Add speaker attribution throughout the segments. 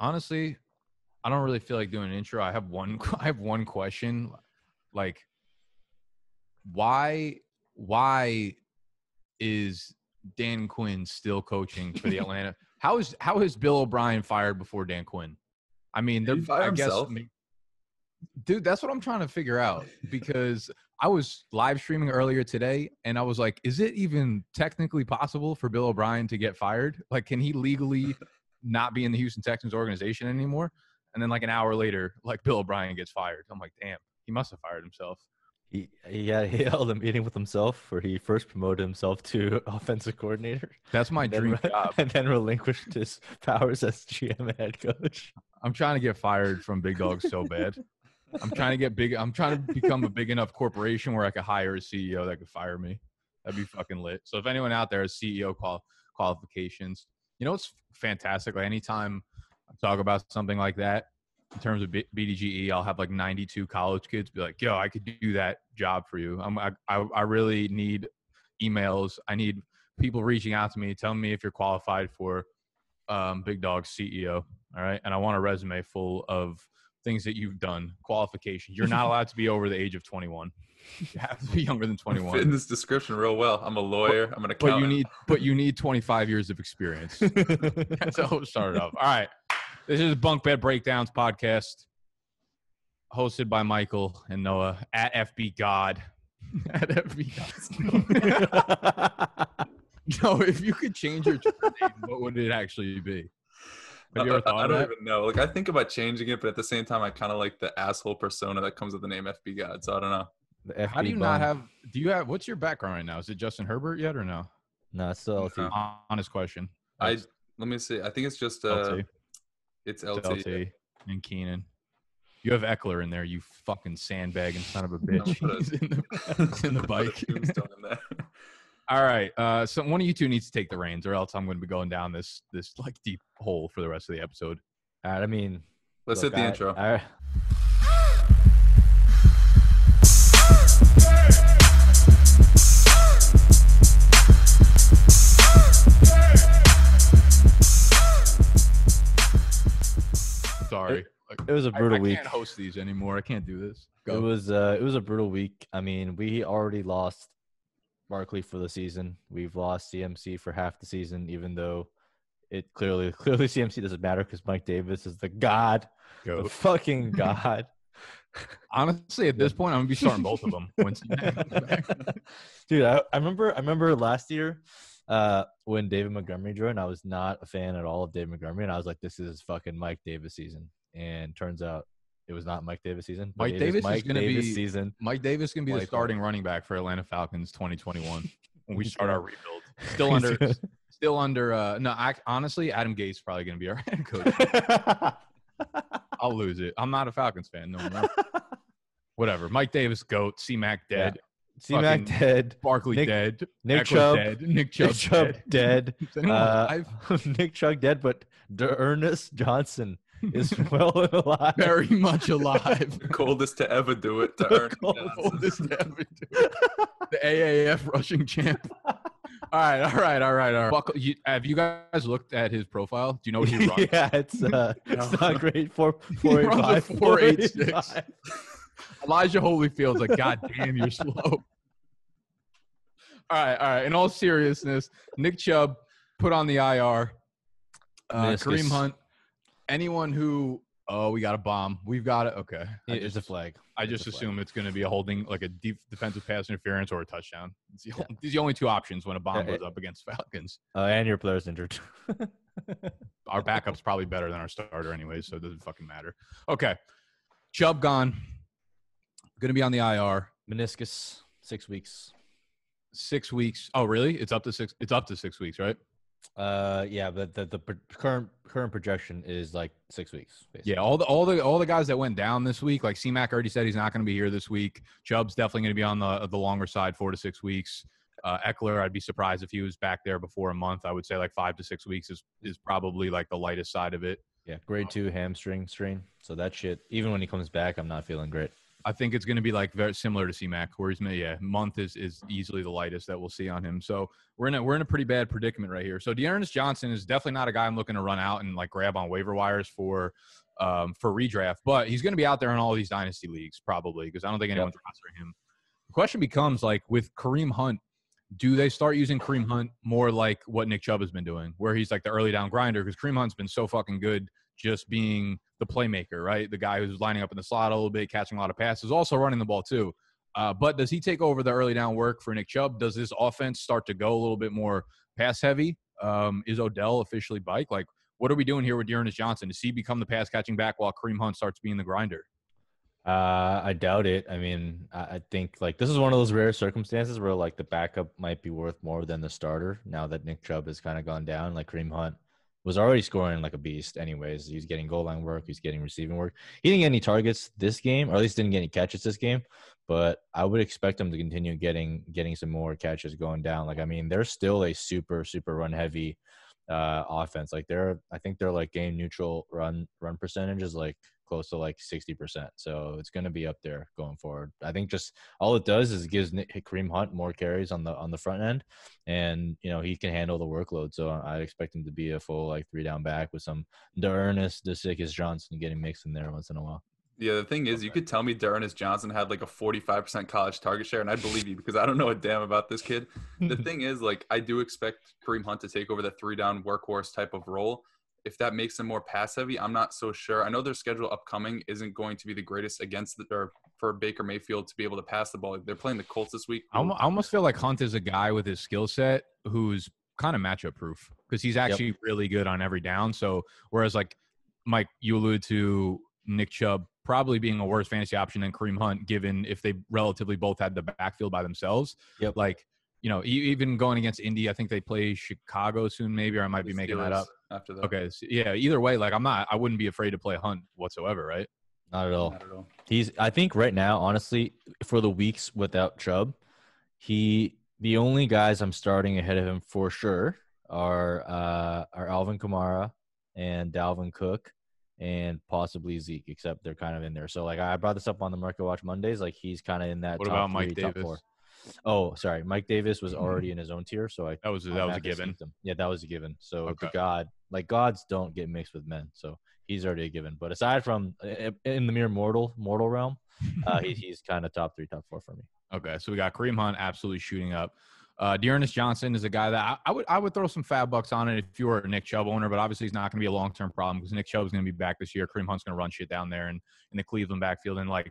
Speaker 1: honestly, I don't really feel like doing an intro. I have one. I have one question. Like, why? Why is Dan Quinn still coaching for the Atlanta? how is how is Bill O'Brien fired before Dan Quinn? I mean, they're- I guess,
Speaker 2: himself?
Speaker 1: dude, that's what I'm trying to figure out because I was live streaming earlier today, and I was like, is it even technically possible for Bill O'Brien to get fired? Like, can he legally not be in the Houston Texans organization anymore? And then like an hour later, like Bill O'Brien gets fired. I'm like, damn, he must have fired himself.
Speaker 3: He, he had he held a meeting with himself where he first promoted himself to offensive coordinator.
Speaker 1: That's my dream
Speaker 3: re-
Speaker 1: job.
Speaker 3: And then relinquished his powers as GM and head coach.
Speaker 1: I'm trying to get fired from Big Dog so bad. I'm trying to get big. I'm trying to become a big enough corporation where I could hire a CEO that could fire me. That'd be fucking lit. So if anyone out there has CEO qual- qualifications, you know it's fantastic. Like anytime I talk about something like that in terms of B- BDGE, I'll have like 92 college kids be like, "Yo, I could do that job for you." I'm, I, I I really need emails. I need people reaching out to me, telling me if you're qualified for um, Big Dog CEO. All right. And I want a resume full of things that you've done, qualifications. You're not allowed to be over the age of 21. You have to be younger than 21.
Speaker 2: Fit in this description real well. I'm a lawyer. I'm an
Speaker 1: But you need but you need 25 years of experience. That's how it started off. All right. This is Bunk Bed Breakdowns podcast hosted by Michael and Noah at FB God. at FB God. No, if you could change your name, what would it actually be? Have you uh, ever
Speaker 2: I- I,
Speaker 1: thought
Speaker 2: I
Speaker 1: of
Speaker 2: don't even know. Like I think about changing it, but at the same time, I kind of like the asshole persona that comes with the name FB God. So I don't know.
Speaker 3: The
Speaker 1: How do
Speaker 3: FB
Speaker 1: you not have? Do you have? What's your background right now? Is it Justin Herbert yet or no?
Speaker 3: No, it's still LT.
Speaker 2: No.
Speaker 1: Honest question.
Speaker 2: I let me see. I think it's just uh,
Speaker 1: LT.
Speaker 2: it's
Speaker 1: It's
Speaker 2: LT.
Speaker 1: LT and Keenan. You have Ekeler in there, you fucking sandbagging son of a bitch. He's in the, in the bike.
Speaker 2: in.
Speaker 1: All right. Uh, so one of you two needs to take the reins, or else I'm going to be going down this this like deep hole for the rest of the episode.
Speaker 3: All right, I mean,
Speaker 2: Let's
Speaker 3: look,
Speaker 2: hit the
Speaker 3: I-
Speaker 2: intro.
Speaker 3: I-
Speaker 1: Sorry. Like,
Speaker 3: it was a brutal
Speaker 1: I,
Speaker 3: week.
Speaker 1: I can't host these anymore. I can't do this.
Speaker 3: It was uh, it was a brutal week. I mean, we already lost Barkley for the season. We've lost CMC for half the season, even though it clearly clearly CMC doesn't matter because Mike Davis is the god,
Speaker 1: Go.
Speaker 3: the fucking god.
Speaker 1: Honestly, at this point, I'm gonna be starting both of them. Once
Speaker 3: Dude, I, I remember I remember last year uh, when David Montgomery joined. I was not a fan at all of David Montgomery, and I was like, "This is fucking Mike Davis season." And turns out it was not Mike Davis season.
Speaker 1: Mike Davis is
Speaker 3: Mike
Speaker 1: gonna
Speaker 3: Davis
Speaker 1: be-
Speaker 3: season.
Speaker 1: Mike Davis can be the
Speaker 3: Like,
Speaker 1: starting running back for Atlanta Falcons 2021 when we start our rebuild. Still under, still under. Uh, no, I, honestly, Adam Gase is probably going to be our head coach. I'll lose it. I'm not a Falcons fan no more. Whatever. Mike Davis, goat. C Mac dead.
Speaker 3: C Mac dead.
Speaker 1: Barkley
Speaker 3: Nick-
Speaker 1: dead.
Speaker 3: Nick
Speaker 1: Ekeler
Speaker 3: Chubb-
Speaker 1: dead. Nick Chubb,
Speaker 3: Nick Chubb
Speaker 1: dead.
Speaker 3: dead. Uh. Nick Chubb dead, but Ernest Johnson is well alive.
Speaker 1: Very much alive.
Speaker 2: The coldest to ever do it to earn.
Speaker 3: Cold-
Speaker 1: Oldest ever do. the AAF rushing champ. All right, all right, all right, all right. Buckle, you, have you guys looked at his profile? Do you know what he runs?
Speaker 3: yeah, it's uh, it's not great. Four
Speaker 1: He
Speaker 3: eight
Speaker 1: runs a
Speaker 3: five
Speaker 1: 4.86.
Speaker 3: 4.85.
Speaker 1: Elijah Holyfield's like, God damn, you're slow. All right, all right. In all seriousness, Nick Chubb put on the IR. Uh, Kareem Hunt. Anyone who, oh, we got a bomb. We've got it. Okay. I
Speaker 3: It's
Speaker 1: just,
Speaker 3: a flag.
Speaker 1: I
Speaker 3: It's
Speaker 1: just
Speaker 3: a flag.
Speaker 1: assume it's going to be a holding, like a deep defensive pass interference or a touchdown. It's the, only, these are the only two options when a bomb
Speaker 3: Yeah,
Speaker 1: goes up against Falcons.
Speaker 3: Uh, and your player's injured.
Speaker 1: Our backup's probably better than our starter, anyway, so it doesn't fucking matter. Okay. Chubb gone. Going to be on the IR.
Speaker 3: Meniscus, six weeks.
Speaker 1: six weeks. Oh, really? It's up to six. It's up to six weeks, right?
Speaker 3: Uh, yeah, but the, the current current projection is like six weeks. Basically.
Speaker 1: Yeah. All the all the all the guys that went down this week, like C-Mac already said he's not going to be here this week. Chubb's definitely going to be on the the longer side, four to six weeks. Uh, Ekeler, I'd be surprised if he was back there before a month. I would say like five to six weeks is is probably like the lightest side of it.
Speaker 3: yeah, grade two hamstring strain. So that shit. Even when he comes back, I'm not feeling great.
Speaker 1: I think it's going to be like very similar to CMAC, where he's yeah, month is is easily the lightest that we'll see on him. So we're in a we're in a pretty bad predicament right here. So D'Ernest Johnson is definitely not a guy I'm looking to run out and like grab on waiver wires for um, for redraft, but he's going to be out there in all these dynasty leagues probably because I don't think anyone's rostering him. The question becomes like with Kareem Hunt, do they start using Kareem Hunt more like what Nick Chubb has been doing, where he's like the early down grinder? Because Kareem Hunt's been so fucking good just being the playmaker, right? The guy who's lining up in the slot a little bit, catching a lot of passes, also running the ball too. Uh, but does he take over the early down work for Nick Chubb? Does this offense start to go a little bit more pass heavy? Um, is Odell officially bike? Like, what are we doing here with D'Ernest Johnson? Does he become the pass catching back while Kareem Hunt starts being the grinder?
Speaker 3: Uh, I doubt it. I mean, I think like this is one of those rare circumstances where like the backup might be worth more than the starter now that Nick Chubb has kind of gone down. Like Kareem Hunt was already scoring like a beast, anyways. He's getting goal line work, he's getting receiving work. He didn't get any targets this game, or at least didn't get any catches this game. But I would expect him to continue getting getting some more catches going down. Like I mean, they're still a super super run heavy uh, offense. Like they're, I think they're like game neutral run run percentage is like close to like 60%. So it's going to be up there going forward. I think just all it does is it gives Nick, Kareem Hunt more carries on the on the front end, and you know he can handle the workload. So I expect him to be a full like three down back with some D'Ernest, DeSickis Johnson getting mixed in there once in a while.
Speaker 2: Yeah, the thing is, you could tell me D'Ernest Johnson had like a 45% college target share, and I'd believe you because I don't know a damn about this kid. The thing is, like, I do expect Kareem Hunt to take over the three down workhorse type of role. If that makes them more pass heavy, I'm not so sure. I know their schedule upcoming isn't going to be the greatest against the, or for Baker Mayfield to be able to pass the ball. They're playing the Colts this week.
Speaker 1: I almost feel like Hunt is a guy with his skill set who's kind of matchup proof because he's actually yep. really good on every down. So, whereas like Mike, you allude to Nick Chubb probably being a worse fantasy option than Kareem Hunt, given if they relatively both had the backfield by themselves.
Speaker 3: Yep.
Speaker 1: Like, you know, even going against Indy, I think they play Chicago soon, maybe, or I might be making that up.
Speaker 2: After that.
Speaker 1: Okay. So, yeah. Either way, like I'm not, I wouldn't be afraid to play Hunt whatsoever, right?
Speaker 3: Not at all.
Speaker 2: Not at all.
Speaker 3: He's, I think right now, honestly, for the weeks without Chubb, he, the only guys I'm starting ahead of him for sure are, uh, are Alvin Kamara and Dalvin Cook and possibly Zeke, except they're kind of in there. So like I brought this up on the Market Watch Mondays, like he's kind of in that.
Speaker 1: What
Speaker 3: top
Speaker 1: about Mike Davis?
Speaker 3: Oh, sorry, Mike Davis was already in his own tier, so I
Speaker 1: That was that was a given.
Speaker 3: Yeah, that was a given. So
Speaker 1: Okay.
Speaker 3: the God, like gods, don't get mixed with men, so he's already a given. But aside from uh, in the mere mortal mortal realm, uh, he, he's kind of top three, top four for me.
Speaker 1: Okay, so we got Kareem Hunt absolutely shooting up. Uh, D'Ernest Johnson is a guy that I, I would I would throw some fab bucks on it if you were a Nick Chubb owner, but obviously he's not going to be a long term problem because Nick Chubb is going to be back this year. Kareem Hunt's going to run shit down there and in the Cleveland backfield and like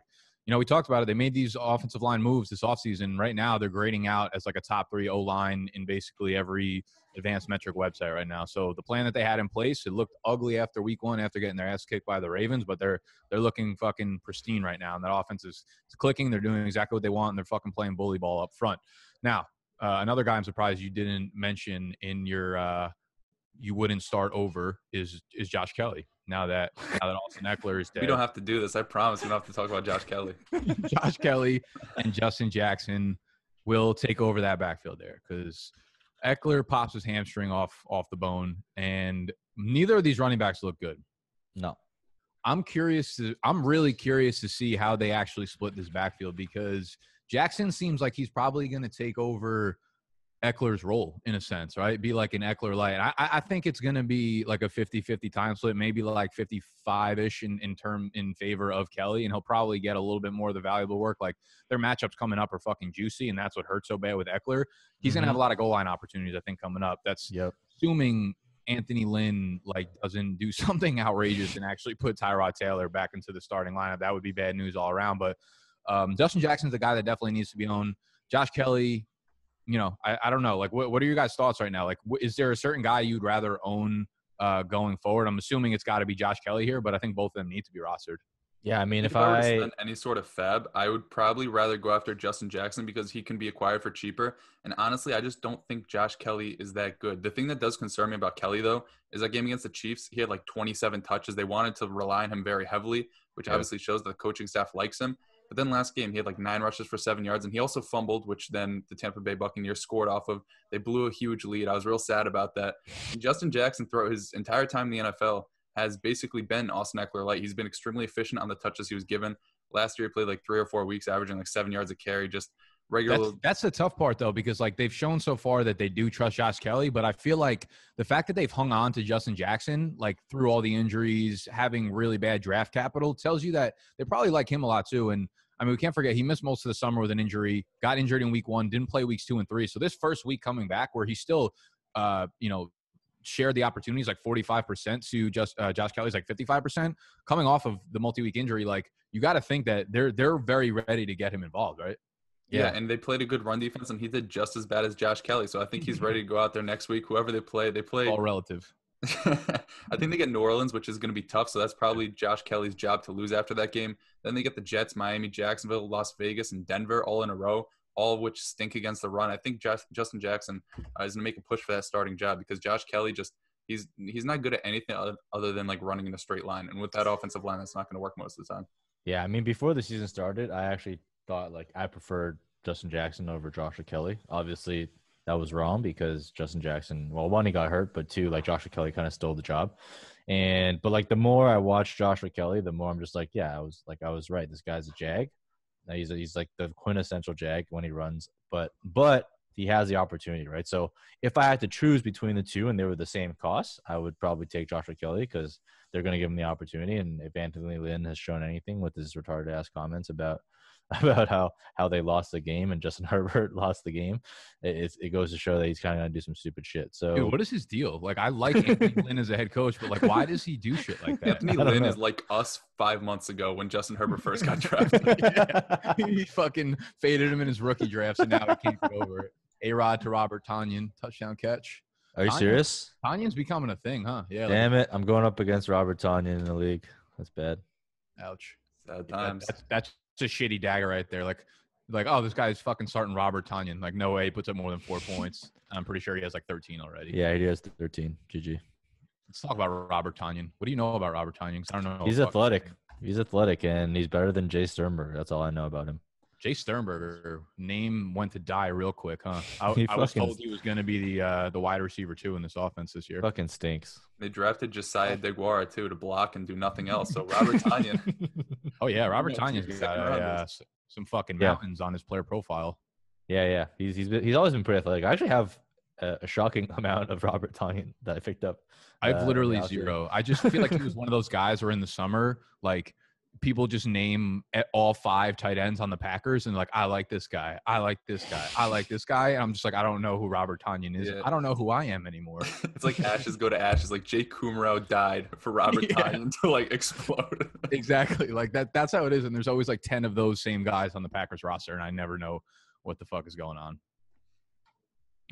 Speaker 1: you know we talked about it. They made these offensive line moves this offseason. Right now they're grading out as like a top three O line in basically every advanced metric website right now. So the plan that they had in place it looked ugly after week one after getting their ass kicked by the Ravens, but they're they're looking fucking pristine right now and that offense is clicking. They're doing exactly what they want and they're fucking playing bully ball up front. Now uh, another guy I'm surprised you didn't mention in your uh, you wouldn't start over is is Josh Kelley. Now that now that Austin Ekeler is dead,
Speaker 2: We don't have to do this. I promise. We don't have to talk about Josh Kelley.
Speaker 1: Josh Kelley and Justin Jackson will take over that backfield there because Ekeler pops his hamstring off off the bone, and neither of these running backs look good.
Speaker 3: No,
Speaker 1: I'm curious to I'm really curious to see how they actually split this backfield because Jackson seems like he's probably going to take over Ekeler's role in a sense, right? Be like an Ekeler light. I, I think it's going to be like a 50-50 time split, maybe like 55-ish in, in term in favor of Kelley, and he'll probably get a little bit more of the valuable work. Like their matchups coming up are fucking juicy, and that's what hurts so bad with Ekeler. He's going to have a lot of goal line opportunities, I think, coming up. That's
Speaker 3: yep.
Speaker 1: assuming Anthony Lynn like doesn't do something outrageous and actually put Tyrod Taylor back into the starting lineup, that would be bad news all around. But um, Justin Jackson's a guy that definitely needs to be owned. Josh Kelley, you know, I, I don't know. Like, what, what are your guys' thoughts right now? Like, wh- is there a certain guy you'd rather own uh, going forward? I'm assuming it's got to be Josh Kelley here, but I think both of them need to be rostered.
Speaker 3: Yeah, I mean, if
Speaker 2: I were to
Speaker 3: I
Speaker 2: spend any sort of fab, I would probably rather go after Justin Jackson because he can be acquired for cheaper. And honestly, I just don't think Josh Kelley is that good. The thing that does concern me about Kelley, though, is that game against the Chiefs, he had like 27 touches. They wanted to rely on him very heavily, which
Speaker 1: Yeah.
Speaker 2: obviously shows that the coaching staff likes him. But then last game, he had like nine rushes for seven yards, and he also fumbled, which then the Tampa Bay Buccaneers scored off of. They blew a huge lead. I was real sad about that. And Justin Jackson, throughout his entire time in the NFL, has basically been Austin Ekeler light. He's been extremely efficient on the touches he was given. Last year, he played like three or four weeks, averaging like seven yards a carry, just regular.
Speaker 1: That's, that's the tough part though, because like they've shown so far that they do trust Josh Kelley, but I feel like the fact that they've hung on to Justin Jackson, like through all the injuries, having really bad draft capital, tells you that they probably like him a lot too. And I mean, we can't forget he missed most of the summer with an injury, got injured in week one, didn't play weeks two and three. So this first week coming back, where he still, uh, you know, shared the opportunities like 45% to just uh, Josh Kelley's like 55%. Coming off of the multi-week injury, like you got to think that they're they're very ready to get him involved, right?
Speaker 2: Yeah, yeah, and they played a good run defense, and he did just as bad as Josh Kelley. So I think he's ready to go out there next week. Whoever they play, they play
Speaker 1: all relative.
Speaker 2: I think they get New Orleans, which is going to be tough. So that's probably Josh Kelley's job to lose after that game. Then they get the Jets, Miami, Jacksonville, Las Vegas, and Denver all in a row, all of which stink against the run. I think Justin Jackson uh, is going to make a push for that starting job because Josh Kelley just he's he's not good at anything other than like running in a straight line. And with that offensive line, that's not going to work most of the time.
Speaker 3: Yeah, I mean, before the season started, I actually thought like I preferred Justin Jackson over Joshua Kelley. Obviously, that was wrong because Justin Jackson, well, one he got hurt, but two, like Joshua Kelley kind of stole the job. And but like the more I watch Joshua Kelley, the more I'm just like, yeah, I was like I was right. This guy's a jag. He's he's like the quintessential jag when he runs. But but he has the opportunity, right? So if I had to choose between the two and they were the same cost, I would probably take Joshua Kelley because they're going to give him the opportunity. And if Anthony Lynn has shown anything with his retarded ass comments about about how how they lost the game and Justin Herbert lost the game, it, it goes to show that he's kind of gonna do some stupid shit. So,
Speaker 1: Dude, what is his deal? Like, I like Anthony Lynn as a head coach, but like, why does he do shit like that?
Speaker 2: Anthony Lynn know. is like us five months ago when Justin Herbert first got drafted. yeah.
Speaker 1: He fucking faded him in his rookie drafts, and now he can't get over it. A Rod to Robert Tonyan touchdown catch.
Speaker 3: Are you serious?
Speaker 1: Tonyan's becoming a thing, huh? Yeah.
Speaker 3: Damn like, it! I'm going up against Robert Tonyan in the league. That's bad.
Speaker 1: Ouch.
Speaker 2: Sad times.
Speaker 1: Yeah, that's, that's a shitty dagger right there. Like, like, oh, this guy's fucking starting Robert Tonyan. Like, no way he puts up more than four points. I'm pretty sure he has like 13 already.
Speaker 3: Yeah, he has 13. GG.
Speaker 1: Let's talk about Robert Tonyan. What do you know about Robert Tonyan? I don't know.
Speaker 3: He's athletic. He's athletic, and he's better than Jace Sternberger. That's all I know about him.
Speaker 1: Jace Sternberger name went to die real quick, huh? I, I was told he was going to be the uh, the wide receiver too in this offense this year.
Speaker 3: Fucking stinks.
Speaker 2: They drafted Josiah Deguara too to block and do nothing else. So Robert Tonyan.
Speaker 1: oh yeah, Robert Tonyan's got uh, some fucking mountains yeah. on his player profile.
Speaker 3: Yeah, yeah, he's he's been, he's always been pretty athletic. I actually have a, a shocking amount of Robert Tonyan that I picked up.
Speaker 1: I have uh, literally zero. I just feel like he was one of those guys where in the summer, like people just name all five tight ends on the Packers and like, I like this guy, I like this guy, I like this guy, and I'm just like, I don't know who Robert Tonyan is. Yeah. I don't know who I am anymore.
Speaker 2: it's like ashes go to ashes. Like Jake Kumerow died for Robert yeah. Tonyan to like explode.
Speaker 1: exactly, like that. That's how it is. And there's always like ten of those same guys on the Packers roster, and I never know what the fuck is going on.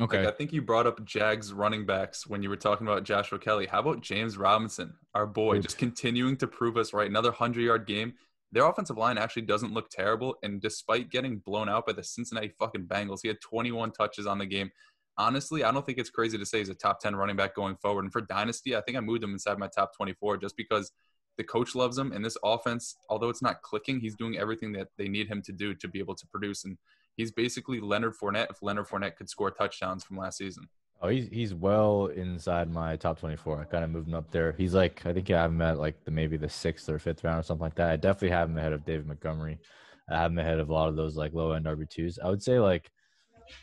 Speaker 2: Okay. Like, I think you brought up Jags running backs when you were talking about Joshua Kelley. How about James Robinson, our boy, just continuing to prove us right? Another 100 yard game. Their offensive line actually doesn't look terrible. And despite getting blown out by the Cincinnati fucking Bengals, he had 21 touches on the game. Honestly, I don't think it's crazy to say he's a top 10 running back going forward. And for Dynasty, I think I moved him inside my top 24 just because the coach loves him. And this offense, although it's not clicking, he's doing everything that they need him to do to be able to produce. And he's basically Leonard Fournette if Leonard Fournette could score touchdowns from last season.
Speaker 3: Oh, he's he's well inside my top twenty four. I kind of moved him up there. He's like I think I have him at like the maybe the sixth or fifth round or something like that. I definitely have him ahead of David Montgomery. I have him ahead of a lot of those like low end RB twos. I would say like,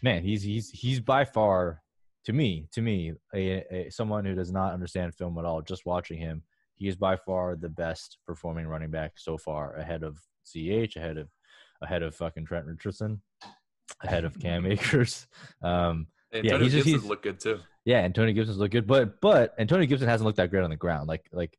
Speaker 3: man, he's he's he's by far to me to me a, a, someone who does not understand film at all. Just watching him, he is by far the best performing running back so far, ahead of CH, ahead of ahead of fucking Trent Richardson, ahead of Cam Akers. Um,
Speaker 2: yeah, he's just, he's, look good too.
Speaker 3: Yeah, and Tony Gibson's look good, but but and Tony Gibson hasn't looked that great on the ground. Like like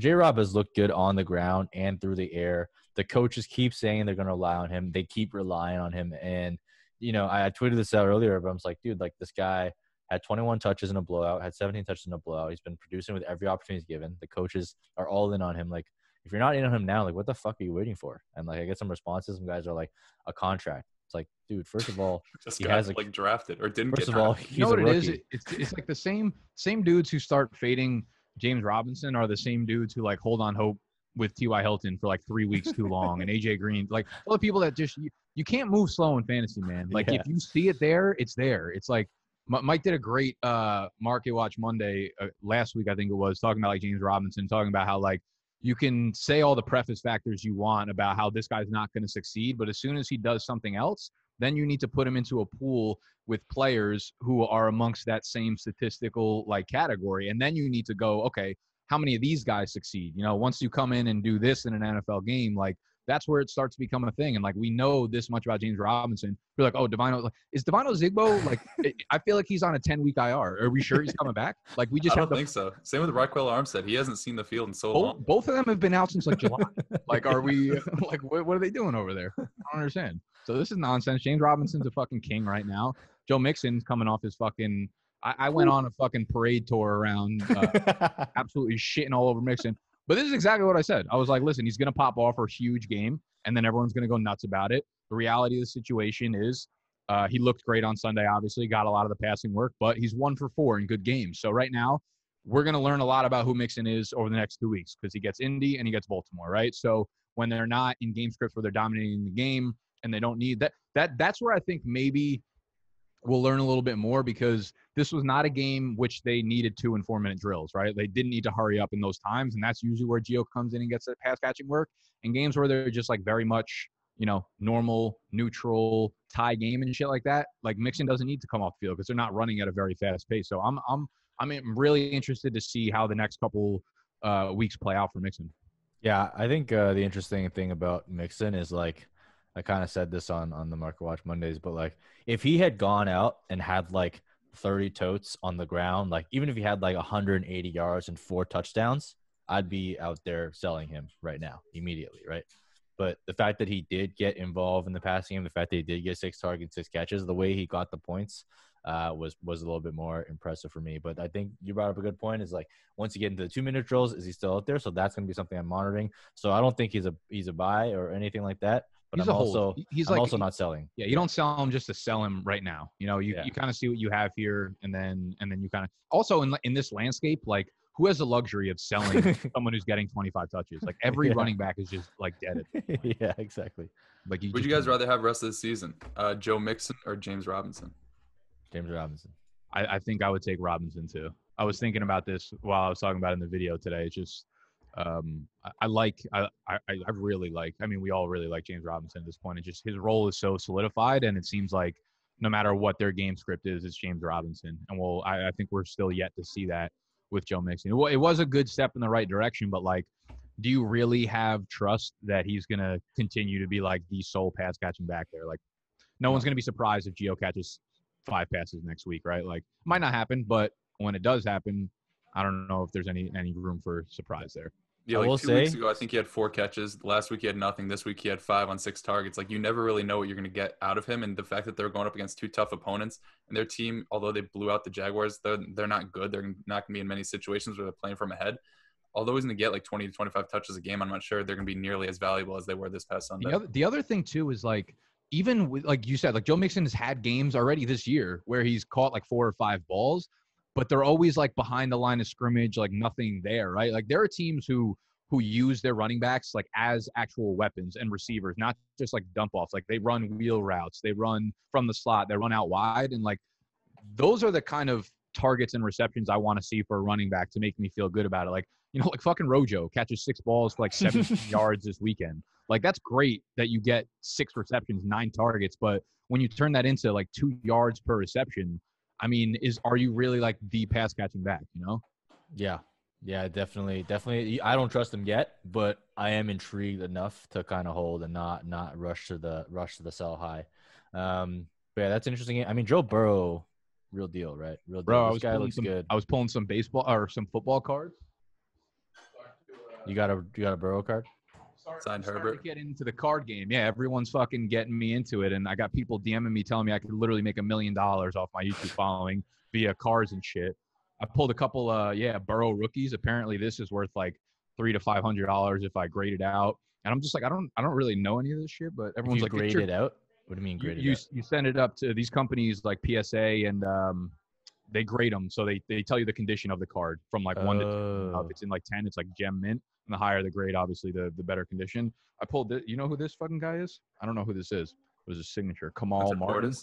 Speaker 3: J. Rob has looked good on the ground and through the air. The coaches keep saying they're going to rely on him. They keep relying on him, and you know I, I tweeted this out earlier, but I'm like, dude, like this guy had 21 touches in a blowout, had 17 touches in a blowout. He's been producing with every opportunity he's given. The coaches are all in on him. Like if you're not in on him now, like what the fuck are you waiting for? And like I get some responses. Some guys are like a contract. It's like, dude, first of all,
Speaker 2: just he got has, like, drafted or didn't.
Speaker 3: First
Speaker 2: of
Speaker 3: all,
Speaker 1: you know what it is? It's it's like the same same dudes who start fading James Robinson are the same dudes who like hold on hope with T.Y. Hilton for like three weeks too long and AJ Green. Like all the people that just you, you can't move slow in fantasy, man. Like yeah. if you see it there, it's there. It's like Mike did a great uh, market watch Monday uh, last week, I think it was, talking about like James Robinson, talking about how like you can say all the preface factors you want about how this guy's not going to succeed, but as soon as he does something else, then you need to put him into a pool with players who are amongst that same statistical like category, and then you need to go, okay, how many of these guys succeed? You know, once you come in and do this in an NFL game, like that's where it starts to become a thing. And like we know this much about James Robinson. We're like, oh, Devine, is Devine Ozigbo like? I feel like he's on a ten week IR. Are we sure he's coming back? Like we just
Speaker 2: I don't
Speaker 1: the,
Speaker 2: think so. Same with Ryquell Armstead. He hasn't seen the field in so
Speaker 1: both,
Speaker 2: long.
Speaker 1: both of them have been out since like July. like, are we like what, what are they doing over there? I don't understand. So this is nonsense. James Robinson's a fucking king right now. Joe Mixon's coming off his fucking. I, I went on a fucking parade tour around, uh, absolutely shitting all over Mixon. But this is exactly what I said. I was like, listen, he's gonna pop off for a huge game, and then everyone's gonna go nuts about it. The reality of the situation is, uh, he looked great on Sunday. Obviously, got a lot of the passing work, but he's one for four in good games. So right now, we're gonna learn a lot about who Mixon is over the next two weeks because he gets Indy and he gets Baltimore, right? So when they're not in game scripts where they're dominating the game and they don't need that, that that's where I think maybe we'll learn a little bit more because this was not a game which they needed two and four minute drills, right? They didn't need to hurry up in those times, and that's usually where Gio comes in and gets that pass catching work. In games where they're just like very much, you know, normal, neutral, tie game and shit like that, like Mixon doesn't need to come off the field because they're not running at a very fast pace. So I'm I'm I'm really interested to see how the next couple uh, weeks play out for Mixon.
Speaker 3: Yeah, I think uh, the interesting thing about Mixon is like I kind of said this on on the Market Watch Mondays, but like if he had gone out and had like 30 totes on the ground, like even if he had like 180 yards and four touchdowns, I'd be out there selling him right now immediately, right? But the fact that he did get involved in the passing game, the fact that he did get six targets, six catches, the way he got the points uh, was was a little bit more impressive for me. But I think you brought up a good point. Is like once you get into the two minute drills, is he still out there? So that's going to be something I'm monitoring. So I don't think he's a he's a buy or anything like that. But
Speaker 1: He's
Speaker 3: I'm
Speaker 1: a
Speaker 3: also
Speaker 1: He's
Speaker 3: I'm
Speaker 1: like
Speaker 3: also not selling.
Speaker 1: Yeah, you don't sell him just to sell him right now. You know, you,
Speaker 3: Yeah.
Speaker 1: you kind of see what you have here, and then and then you kind of also in in this landscape, like who has the luxury of selling someone who's getting 25 touches? Like every
Speaker 3: Yeah.
Speaker 1: running back is just like dead. At,
Speaker 3: yeah, exactly.
Speaker 1: like you.
Speaker 2: Would you guys rather have rest of the season? Uh, Joe Mixon or James Robinson?
Speaker 3: James Robinson.
Speaker 1: I, I think I would take Robinson too. I was thinking about this while I was talking about it in the video today. It's just um, I, I like I, I I really like. I mean, we all really like James Robinson at this point. It's just his role is so solidified, and it seems like no matter what their game script is, it's James Robinson. And well, I, I think we're still yet to see that with Joe Mixon. It, it was a good step in the right direction, but like, do you really have trust that he's gonna continue to be like the sole pass catching back there? Like, no one's gonna be surprised if Gio catches five passes next week, right? Like, might not happen, but when it does happen, I don't know if there's any any room for surprise there.
Speaker 2: Yeah, like two weeks ago, I think he had four catches. Last week he had nothing. This week he had five on six targets. Like you never really know what you're going to get out of him, and the fact that they're going up against two tough opponents, and their team, although they blew out the Jaguars, they're they're not good. They're not going to be in many situations where they're playing from ahead. Although he's going to get like 20 to 25 touches a game, I'm not sure they're going to be nearly as valuable as they were this past Sunday.
Speaker 1: The other, the other thing too is like even with like you said, like Joe Mixon has had games already this year where he's caught like four or five balls, but they're always like behind the line of scrimmage, like nothing there, right? Like there are teams who who use their running backs like as actual weapons and receivers, not just like dump offs. Like they run wheel routes, they run from the slot, they run out wide, and like those are the kind of targets and receptions I want to see for a running back to make me feel good about it. Like you know, like fucking Rojo catches six balls for like 17 yards this weekend. Like that's great that you get six receptions, nine targets, but when you turn that into like two yards per reception, I mean, is are you really like the pass catching back? You know?
Speaker 3: Yeah. Yeah, definitely, definitely. I don't trust him yet, but I am intrigued enough to kind of hold and not not rush to the rush to the sell high. Um, but yeah, that's interesting. I mean, Joe Burrow, real deal, right? Real deal.
Speaker 1: Bro,
Speaker 3: this guy looks
Speaker 1: some,
Speaker 3: good.
Speaker 1: I was pulling some baseball or some football cards.
Speaker 3: You got a you got a Burrow card?
Speaker 1: Start-
Speaker 2: Signed
Speaker 1: starting
Speaker 2: Herbert.
Speaker 1: To get into the card game. Yeah, everyone's fucking getting me into it, and I got people DMing me telling me I could literally make a million dollars off my YouTube following via cards and shit. I pulled a couple, uh, yeah, Burrow rookies. Apparently, this is worth like three to five hundred dollars if I grade it out. And I'm just like, I don't, I don't really know any of this shit, but
Speaker 3: If
Speaker 1: everyone's
Speaker 3: you
Speaker 1: like,
Speaker 3: grade
Speaker 1: your
Speaker 3: it out. What do you mean
Speaker 1: you,
Speaker 3: grade it
Speaker 1: you,
Speaker 3: out?
Speaker 1: you send it up to these companies like PSA and um, they grade them. So they, they tell you the condition of the card from like one to 10. Uh,
Speaker 3: Oh.
Speaker 1: If it's in like 10, it's like gem mint. And the higher the grade, obviously, the, the better condition. I pulled it. You know who this fucking guy is? I don't know who this is. It was his signature? Kamal Martin.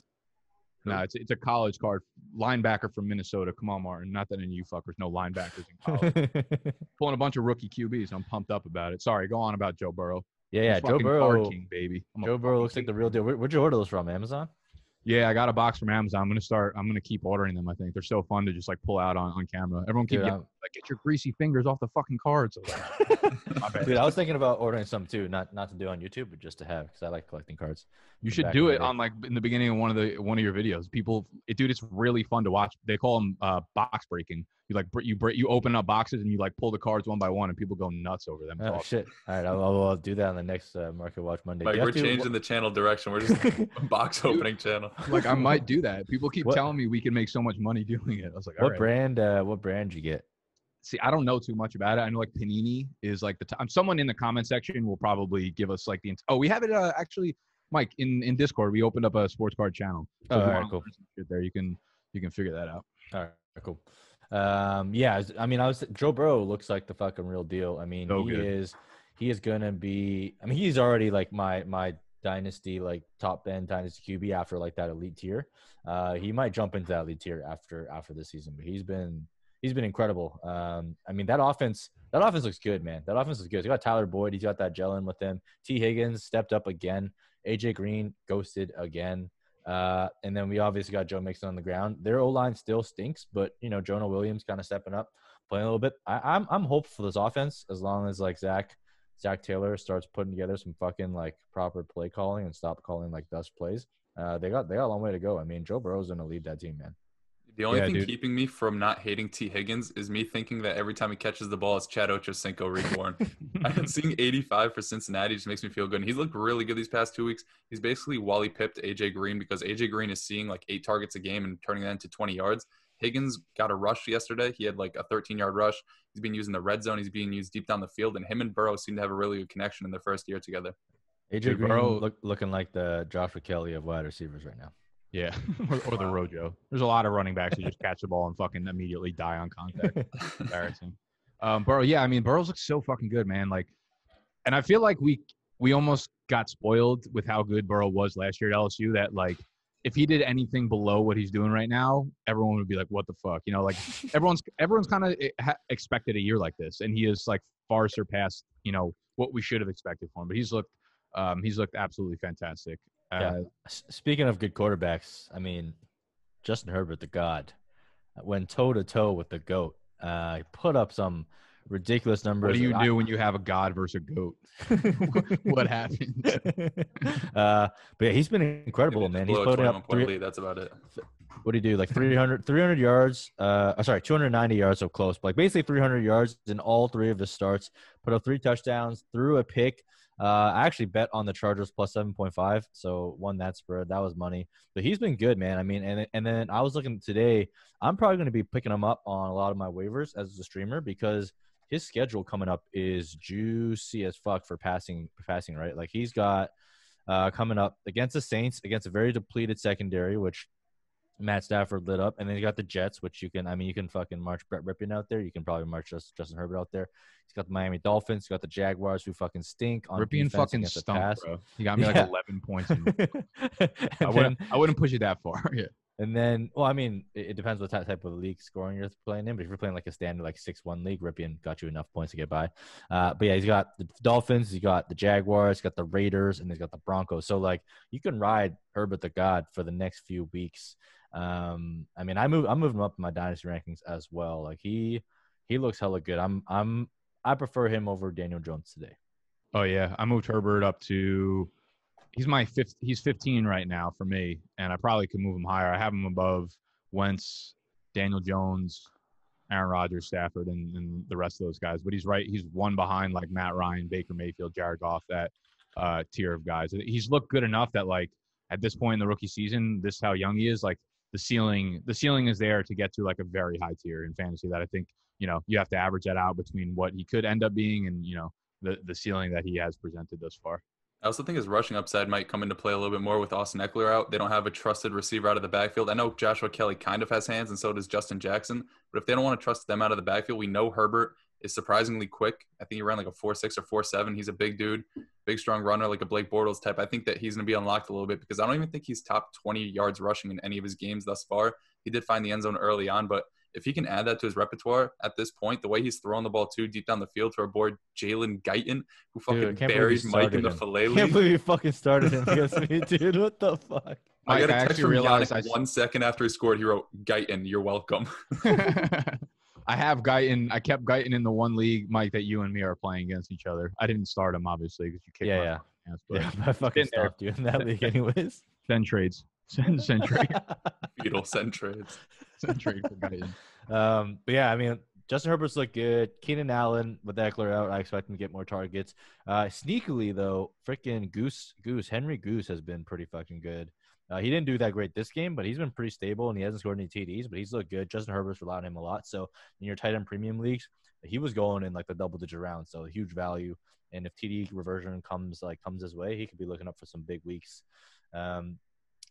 Speaker 1: No, it's it's a college card. Linebacker from Minnesota. Come on, Martin. Not that any of you fuckers know linebackers in college. Pulling a bunch of rookie QBs. I'm pumped up about it. Sorry, go on about Joe Burrow.
Speaker 3: yeah, yeah. Joe Burrow.
Speaker 1: king, baby. I'm
Speaker 3: Joe Burrow looks like the real deal. Where, where'd you order those from? Amazon?
Speaker 1: Yeah, I got a box from Amazon. I'm gonna start. I'm gonna keep ordering them. I think they're so fun to just like pull out on, on camera. Everyone keep
Speaker 3: Dude,
Speaker 1: getting, like get your greasy fingers off the fucking cards. I was like,
Speaker 3: Dude, I was thinking about ordering some too, not not to do on YouTube, but just to have because I like collecting cards.
Speaker 1: You should do it on like in the beginning of one of the one of your videos. People, it, dude, it's really fun to watch. They call them uh, box breaking. You like you break you open up boxes and you like pull the cards one by one, and people go nuts over them.
Speaker 3: Oh
Speaker 1: awesome.
Speaker 3: shit! All right, I'll, I'll, I'll do that on the next uh, Market Watch Monday. Do
Speaker 2: Mike, we're
Speaker 3: have to-
Speaker 2: changing the channel direction. We're just a box opening channel.
Speaker 1: Like I might do that. People keep
Speaker 3: What-
Speaker 1: telling me we can make so much money doing it. I was like, all
Speaker 3: What
Speaker 1: right.
Speaker 3: brand? Uh, what brand you get?
Speaker 1: See, I don't know too much about it. I know like Panini is like the time. Someone in the comment section will probably give us like the. int- Oh, we have it uh, actually, Mike, in in Discord. We opened up a sports card channel.
Speaker 3: Oh, alright, cool.
Speaker 1: learn some shit There, you can you can figure that out.
Speaker 3: All right, cool. Um, yeah, I mean, I was Joe Burrow looks like the fucking real deal. I mean,
Speaker 1: So
Speaker 3: he
Speaker 1: good.
Speaker 3: is he is gonna be. I mean, he's already like my my dynasty like top end dynasty QB after like that elite tier. Uh, he might jump into that elite tier after after this season, but he's been he's been incredible. Um, I mean, that offense that offense looks good, man. That offense is good. He's got Tyler Boyd. He's got that gelling with him. Tee Higgins stepped up again. AJ Green ghosted again. Uh, and then we obviously got Joe Mixon on the ground. Their O line still stinks, but you know Jonah Williams kind of stepping up, playing a little bit. I, I'm I'm hopeful for this offense as long as like Zac Zac Taylor starts putting together some fucking like proper play calling and stop calling like dust plays. Uh, they got they got a long way to go. I mean, Joe Burrow's gonna lead that team, man.
Speaker 2: The only
Speaker 1: Yeah,
Speaker 2: thing
Speaker 1: dude.
Speaker 2: keeping me from not hating Tee Higgins is me thinking that every time he catches the ball, it's Chad Ochocinco reborn. I think seeing 85 for Cincinnati just makes me feel good. And he's looked really good these past two weeks. He's basically Wally pipped AJ Green because AJ Green is seeing like eight targets a game and turning that into 20 yards. Higgins got a rush yesterday. He had like a 13 yard rush. He's been used in the red zone. He's being used deep down the field. And him and Burrow seem to have a really good connection in their first year together.
Speaker 3: AJ Green
Speaker 1: Burrow-
Speaker 3: look, looking like the Joshua Kelley of wide receivers right now.
Speaker 1: Yeah, or, or the. Rojo. There's a lot of running backs who just catch the ball and fucking immediately die on contact. Embarrassing. Um, Burrow, yeah, I mean, Burrows looks so fucking good, man. Like, and I feel like we we almost got spoiled with how good Burrow was last year at LSU. That like, if he did anything below what he's doing right now, everyone would be like, "What the fuck?" You know, like everyone's everyone's kind of ha- expected a year like this, and he has like far surpassed you know what we should have expected for him. But he's looked um, he's looked absolutely fantastic. Uh,
Speaker 3: Yeah. Speaking of good quarterbacks, I mean, Justin Herbert, the god, went toe to toe with the goat. Uh, he put up some ridiculous numbers.
Speaker 1: What do you
Speaker 3: I-
Speaker 1: do when you have a god versus a goat? what happened?
Speaker 3: uh, but yeah, he's been incredible,
Speaker 2: Maybe
Speaker 3: man. He's
Speaker 2: blow a
Speaker 3: putting up
Speaker 2: point
Speaker 3: three,
Speaker 2: lead. That's about it.
Speaker 3: what do you do? Like 300, 300 yards. Uh, oh, sorry, 290 yards, so close. But like basically 300 yards in all three of the starts. Put up three touchdowns, threw a pick. Uh, I actually bet on the Chargers plus 7.5, so won that spread. That was money. But he's been good, man. I mean, and and then I was looking today. I'm probably going to be picking him up on a lot of my waivers as a streamer because his schedule coming up is juicy as fuck for passing passing right. Like he's got uh, coming up against the Saints, against a very depleted secondary, which Matt Stafford lit up, and then you got the Jets, which you can, I mean, you can fucking march Brett Rypien out there. You can probably march just Justin Herbert out there. He's got the Miami Dolphins. He's got the Jaguars, who fucking stink on Rypien
Speaker 1: fucking stunk,
Speaker 3: pass.
Speaker 1: bro. He got me
Speaker 3: Yeah.
Speaker 1: like 11 points. In, I wouldn't.
Speaker 3: then,
Speaker 1: I wouldn't push it that far. Yeah.
Speaker 3: and then, well, I mean, it, it depends what type of league scoring you're playing in. But if you're playing like a standard like six one league, Rypien got you enough points to get by. Uh, but yeah, he's got the Dolphins, he's got the Jaguars, he's got the Raiders, and he's got the Broncos. So like, you can ride Herbert the God for the next few weeks. Um, I mean, I move, I'm moving him up in my dynasty rankings as well. Like he, he looks hella good. I'm, I'm, I prefer him over Daniel Jones today.
Speaker 1: Oh yeah, I moved Herbert up to. He's my fifth. He's 15 right now for me, and I probably could move him higher. I have him above Wentz, Daniel Jones, Aaron Rodgers, Stafford, and, and the rest of those guys. But he's right. He's one behind like Matt Ryan, Baker Mayfield, Jared Goff, that uh, tier of guys. He's looked good enough that like at this point in the rookie season, this is how young he is. Like the ceiling, the ceiling is there to get to like a very high tier in fantasy. That I think you know you have to average that out between what he could end up being and you know the the ceiling that he has presented thus far.
Speaker 2: I also think his rushing upside might come into play a little bit more with Austin Ekeler out. They don't have a trusted receiver out of the backfield. I know Joshua Kelley kind of has hands, and so does Justin Jackson. But if they don't want to trust them out of the backfield, we know Herbert is surprisingly quick. I think he ran like a four six or four seven. He's a big dude, big strong runner like a Blake Bortles type. I think that he's going to be unlocked a little bit because I don't even think he's top 20 yards rushing in any of his games thus far. He did find the end zone early on, but if he can add that to his repertoire at this point, the way he's throwing the ball too deep down the field to our boy Jalen Guyton, who fucking
Speaker 3: Dude, I can't believe
Speaker 2: buried
Speaker 3: you
Speaker 2: Mike in the
Speaker 3: him.
Speaker 2: fillet
Speaker 3: Can't believe you fucking started him against me, dude. What the fuck?
Speaker 2: I got a
Speaker 1: I
Speaker 2: text
Speaker 1: actually
Speaker 2: from
Speaker 1: realized
Speaker 2: Yannick
Speaker 1: I s-
Speaker 2: one second after he scored. He wrote, "Guyton, you're welcome."
Speaker 1: I have Guyton. I kept Guyton in the one league, Mike, that you and me are playing against each other. I didn't start him obviously because you kicked
Speaker 3: Yeah,
Speaker 1: my
Speaker 3: yeah.
Speaker 1: fucking ass, but
Speaker 3: Yeah, I fucking
Speaker 1: in there.
Speaker 3: stopped you in that league, anyways.
Speaker 1: send trades. Send send trade.
Speaker 2: Fetal send trades.
Speaker 1: Send trade for Guyton.
Speaker 3: Um, but yeah, I mean, Justin Herbert's look good. Keenan Allen with Ekeler out, I expect him to get more targets. Uh, sneakily though, freaking Goose Goose Henry Goose has been pretty fucking good. Uh, he didn't do that great this game, but he's been pretty stable and he hasn't scored any TDs, but he's looked good. Justin Herbert's relying on him a lot. So in your tight end premium leagues, he was going in like the double digit rounds, so huge value. And if TD reversion comes like comes his way, he could be looking up for some big weeks. Um,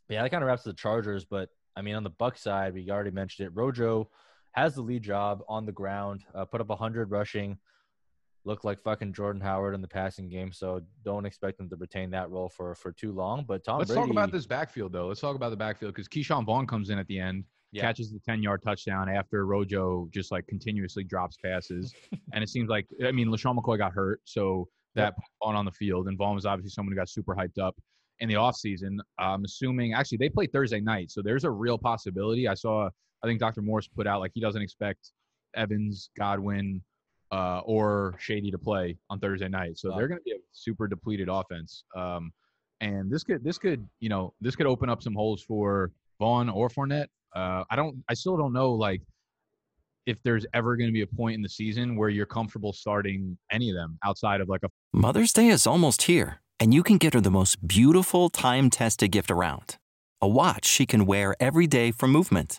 Speaker 3: yeah, that kind of wraps the Chargers. But I mean, on the Buck side, we already mentioned it. Rojo has the lead job on the ground, uh, put up 100 rushing, looked like fucking Jordan Howard in the passing game. So don't expect him to retain that role for for too long. But Tom
Speaker 1: Let's
Speaker 3: Brady,
Speaker 1: talk about this backfield though. Let's talk about the backfield because Ke'Shawn Vaughn comes in at the end,
Speaker 3: Yeah.
Speaker 1: catches the 10 yard touchdown after Rojo just like continuously drops passes. and it seems like, I mean, LeSean McCoy got hurt. So that Vaughn on the field. And Vaughn was obviously someone who got super hyped up in the offseason. I'm assuming, actually, they play Thursday night. So there's a real possibility. I saw, I think Dr. Morse put out like he doesn't expect Evans, Godwin, uh, or Shady to play on Thursday night. So
Speaker 3: Wow.
Speaker 1: they're going to be a super depleted offense. Um, and this could this could you know this could open up some holes for Vaughn or Fournette. Uh, I don't I still don't know like if there's ever going to be a point in the season where you're comfortable starting any of them outside of like a
Speaker 4: Mother's Day is almost here, and you can get her the most beautiful time tested gift around a watch she can wear every day for Movement.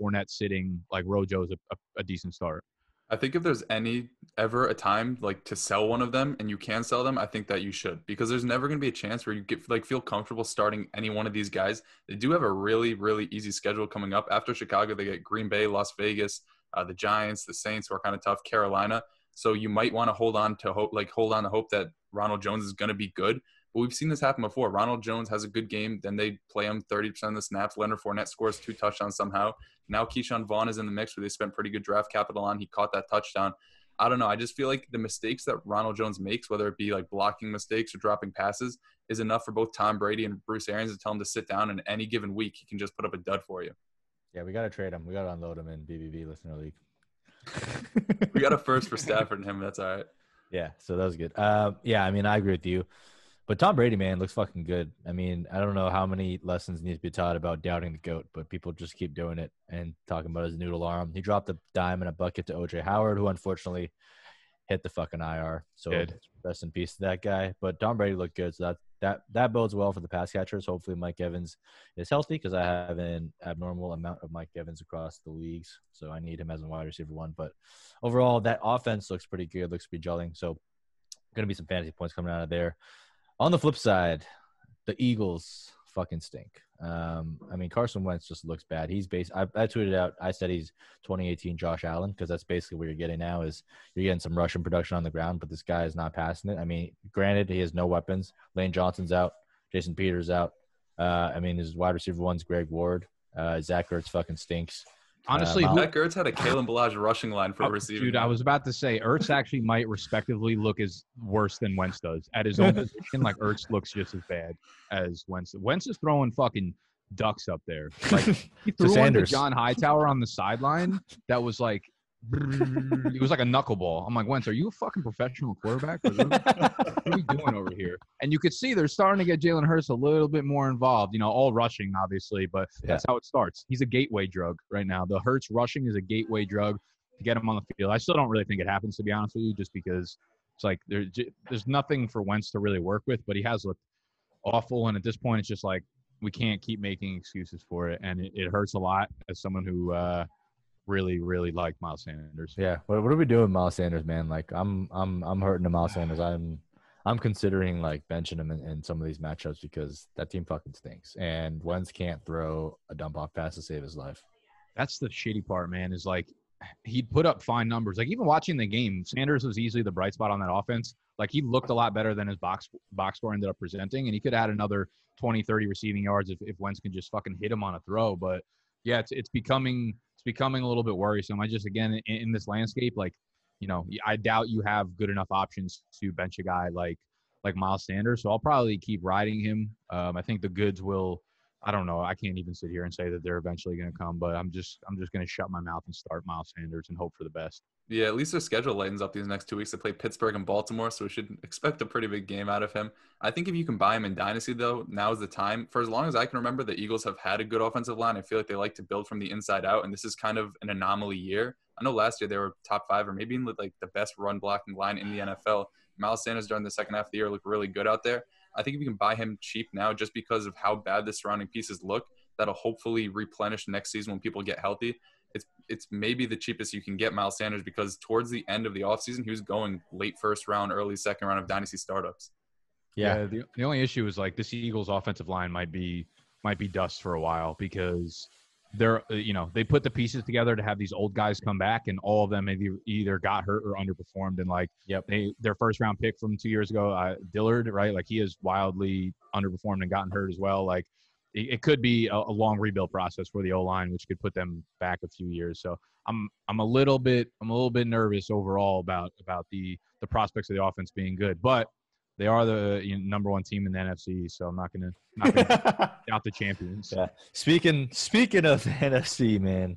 Speaker 1: Fournette sitting like Rojo's a, a, a decent start.
Speaker 2: I think if there's any ever a time like to sell one of them and you can sell them, I think that you should because there's never going to be a chance where you get like feel comfortable starting any one of these guys. They do have a really really easy schedule coming up after Chicago. They get Green Bay, Las Vegas, uh, the Giants, the Saints who are kind of tough, Carolina. So you might want to hold on to hope like hold on to hope that Ronald Jones is going to be good. But we've seen this happen before. Ronald Jones has a good game, then they play him 30% of the snaps. Leonard Fournette scores two touchdowns somehow. Now Ke'Shawn Vaughn is in the mix where they spent pretty good draft capital on. He caught that touchdown. I don't know. I just feel like the mistakes that Ronald Jones makes, whether it be like blocking mistakes or dropping passes, is enough for both Tom Brady and Bruce Arians to tell him to sit down. And any given week, he can just put up a dud for you.
Speaker 3: Yeah, we gotta trade him. We gotta unload him in BBB listener league.
Speaker 2: We got a first for Stafford and him. That's all right.
Speaker 3: Yeah, so that was good. Um, yeah, I mean, I agree with you. But Tom Brady, man, looks fucking good. I mean, I don't know how many lessons need to be taught about doubting the goat, but people just keep doing it and talking about his noodle arm. He dropped a dime in a bucket to OJ Howard, who unfortunately hit the fucking IR. So
Speaker 1: Did.
Speaker 3: rest in peace to that guy. But Tom Brady looked good, so that that that bodes well for the pass catchers. Hopefully, Mike Evans is healthy because I have an abnormal amount of Mike Evans across the leagues, so I need him as a wide receiver one. But overall, that offense looks pretty good. Looks to be gelling. So going to be some fantasy points coming out of there. On the flip side, the Eagles fucking stink. Um, I mean, Carson Wentz just looks bad. He's based. I, I tweeted out. I said he's 2018 Josh Allen because that's basically what you're getting now. Is you're getting some Russian production on the ground, but this guy is not passing it. I mean, granted, he has no weapons. Lane Johnson's out. Jason Peters out. Uh, I mean, his wide receiver one's Greg Ward. Uh, Zach Ertz fucking stinks.
Speaker 1: Honestly,
Speaker 3: Um,
Speaker 1: who,
Speaker 2: Matt Gertz had a Kalen Ballage rushing line for
Speaker 1: Oh,
Speaker 2: a receiving.
Speaker 1: dude, I was about to say Ertz actually might respectively look as worse than Wentz does at his own position. Like Ertz looks just as bad as Wentz. Wentz is throwing fucking ducks up there. Like he
Speaker 3: To
Speaker 1: threw one to John Hightower on the sideline that was like it was like a knuckleball. I'm like, Wentz, are you a fucking professional quarterback? What are we doing over here? And you could see they're starting to get Jalen Hurts a little bit more involved. You know, all rushing, obviously, but that's how it starts. He's a gateway drug right now. The Hurts rushing is a gateway drug to get him on the field. I still don't really think it happens, to be honest with you, just because it's like there's there's nothing for Wentz to really work with, but he has looked awful. And at this point, it's just like we can't keep making excuses for it, and it, it hurts a lot as someone who uh, really, really like Miles Sanders.
Speaker 3: Yeah. What, what are we doing, with Miles Sanders, man? Like, I'm I'm I'm hurting to Miles Sanders. I'm I'm considering like benching him in, in some of these matchups because that team fucking stinks, and Wentz can't throw a dump off pass to save his life.
Speaker 1: That's the shitty part, man. Is like he'd put up fine numbers. Like even watching the game, Sanders was easily the bright spot on that offense. Like he looked a lot better than his box box score ended up presenting, and he could add another 20, 30 receiving yards if, if Wentz can just fucking hit him on a throw. But yeah, it's it's becoming becoming a little bit worrisome. I just again in, in this landscape, like you know, I doubt you have good enough options to bench a guy like like Miles Sanders. So I'll probably keep riding him. Um, I think the goods will. I don't know. I can't even sit here and say that they're eventually going to come, but I'm just I'm just going to shut my mouth and start Miles Sanders and hope for the best.
Speaker 2: Yeah, at least their schedule lightens up these next two weeks. They play Pittsburgh and Baltimore, so we should expect a pretty big game out of him. I think if you can buy him in Dynasty, though, now is the time. For as long as I can remember, the Eagles have had a good offensive line. I feel like they like to build from the inside out, and this is kind of an anomaly year. I know last year they were top five or maybe even like the best run blocking line in the NFL. Miles Sanders during the second half of the year looked really good out there. I think if you can buy him cheap now just because of how bad the surrounding pieces look, that'll hopefully replenish next season when people get healthy. It's it's maybe the cheapest you can get Miles Sanders because towards the end of the offseason, he was going late first round, early second round of dynasty startups.
Speaker 3: Yeah.
Speaker 1: the, the only issue is like this Eagles offensive line might be might be dust for a while because they're uh, you know they put the pieces together to have these old guys come back and all of them either either got hurt or underperformed and like
Speaker 3: Yep.
Speaker 1: they their first round pick from two years ago uh, Dillard right? Like he has wildly underperformed and gotten hurt as well. Like it, it could be a, a long rebuild process for the O line which could put them back a few years. So I'm I'm a little bit I'm a little bit nervous overall about about the the prospects of the offense being good. But they are the uh, you know, number one team in the NFC, so I'm not gonna not gonna doubt the champions.
Speaker 3: Yeah. Speaking speaking of the NFC, man,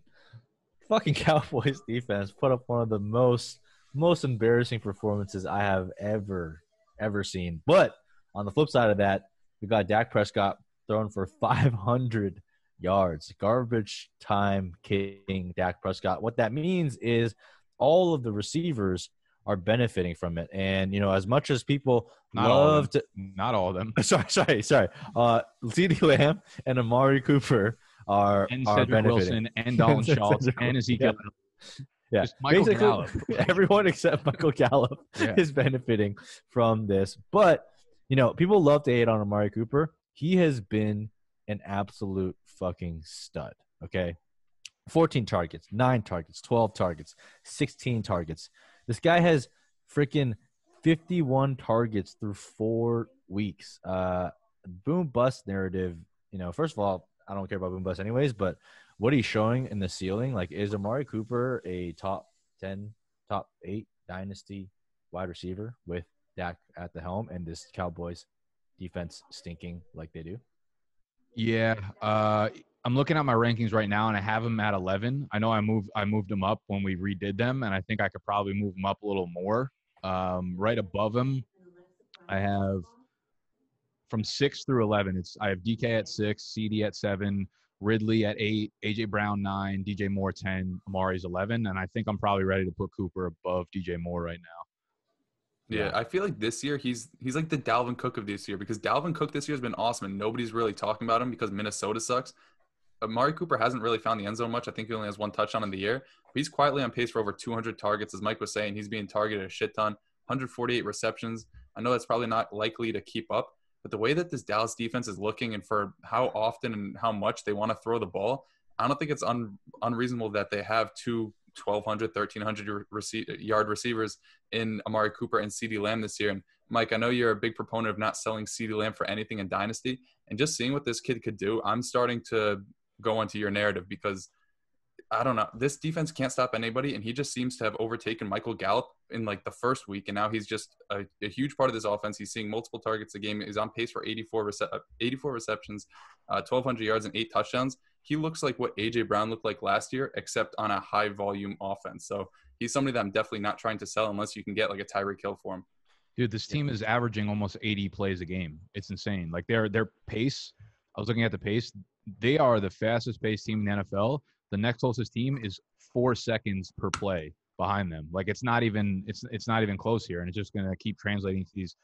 Speaker 3: fucking Cowboys defense put up one of the most most embarrassing performances I have ever ever seen. But on the flip side of that, we got Dak Prescott throwing for 500 yards. Garbage time king Dak Prescott. What that means is all of the receivers are benefiting from it. And you know, as much as people
Speaker 1: Not
Speaker 3: love to
Speaker 1: Not all of them.
Speaker 3: sorry, sorry, sorry. Uh, CeeDee Lamb and Amari Cooper are
Speaker 1: And
Speaker 3: are
Speaker 1: Cedric
Speaker 3: benefiting.
Speaker 1: Wilson and
Speaker 3: Cedric
Speaker 1: Schultz and Ezekiel.
Speaker 3: Yeah,
Speaker 1: Just Michael
Speaker 3: Basically,
Speaker 1: Gallup.
Speaker 3: everyone except Michael Gallup
Speaker 1: Yeah.
Speaker 3: is benefiting from this. But you know, people love to hate on Amari Cooper. He has been an absolute fucking stud. Okay, 14 targets, nine targets, 12 targets, 16 targets. This guy has freaking 51 targets through four weeks. Uh, boom bust narrative. You know, first of all, I don't care about boom bust anyways, but what he's showing in the ceiling, like, is Amari Cooper a top 10, top eight dynasty wide receiver with Dak at the helm and this Cowboys defense stinking like they do?
Speaker 1: Yeah, uh, I'm looking at my rankings right now, and I have him at 11. I know I moved I moved him up when we redid them, and I think I could probably move him up a little more. Um, right above him, I have from six through 11. It's I have DK at six, CD at seven, Ridley at eight, AJ Brown nine, DJ Moore 10, Amari's 11, and I think I'm probably ready to put Cooper above DJ Moore right now.
Speaker 2: Yeah, I feel like this year he's he's like the Dalvin Cook of this year because Dalvin Cook this year has been awesome and nobody's really talking about him because Minnesota sucks. Amari Cooper hasn't really found the end zone much. I think he only has one touchdown in the year. But he's quietly on pace for over 200 targets, as Mike was saying. He's being targeted a shit ton, 148 receptions. I know that's probably not likely to keep up, but the way that this Dallas defense is looking and for how often and how much they want to throw the ball, I don't think it's un, unreasonable that they have two 1,200, 1,300 rece- yard receivers in Amari Cooper and CeeDee Lamb this year. And Mike, I know you're a big proponent of not selling CeeDee Lamb for anything in Dynasty. And just seeing what this kid could do, I'm starting to go into your narrative because I don't know. This defense can't stop anybody, and he just seems to have overtaken Michael Gallup in like the first week, and now he's just a, a huge part of this offense. He's seeing multiple targets a game. He's on pace for 84, rece- 84 receptions, uh, 1,200 yards, and eight touchdowns. He looks like what AJ Brown looked like last year, except on a high volume offense. So he's somebody that I'm definitely not trying to sell unless you can get like a Tyreek Hill for him.
Speaker 1: Dude, this team is averaging almost 80 plays a game. It's insane. Like their their pace. I was looking at the pace. They are the fastest paced team in the NFL. The next closest team is four seconds per play behind them. Like it's not even it's it's not even close here, and it's just going to keep translating to these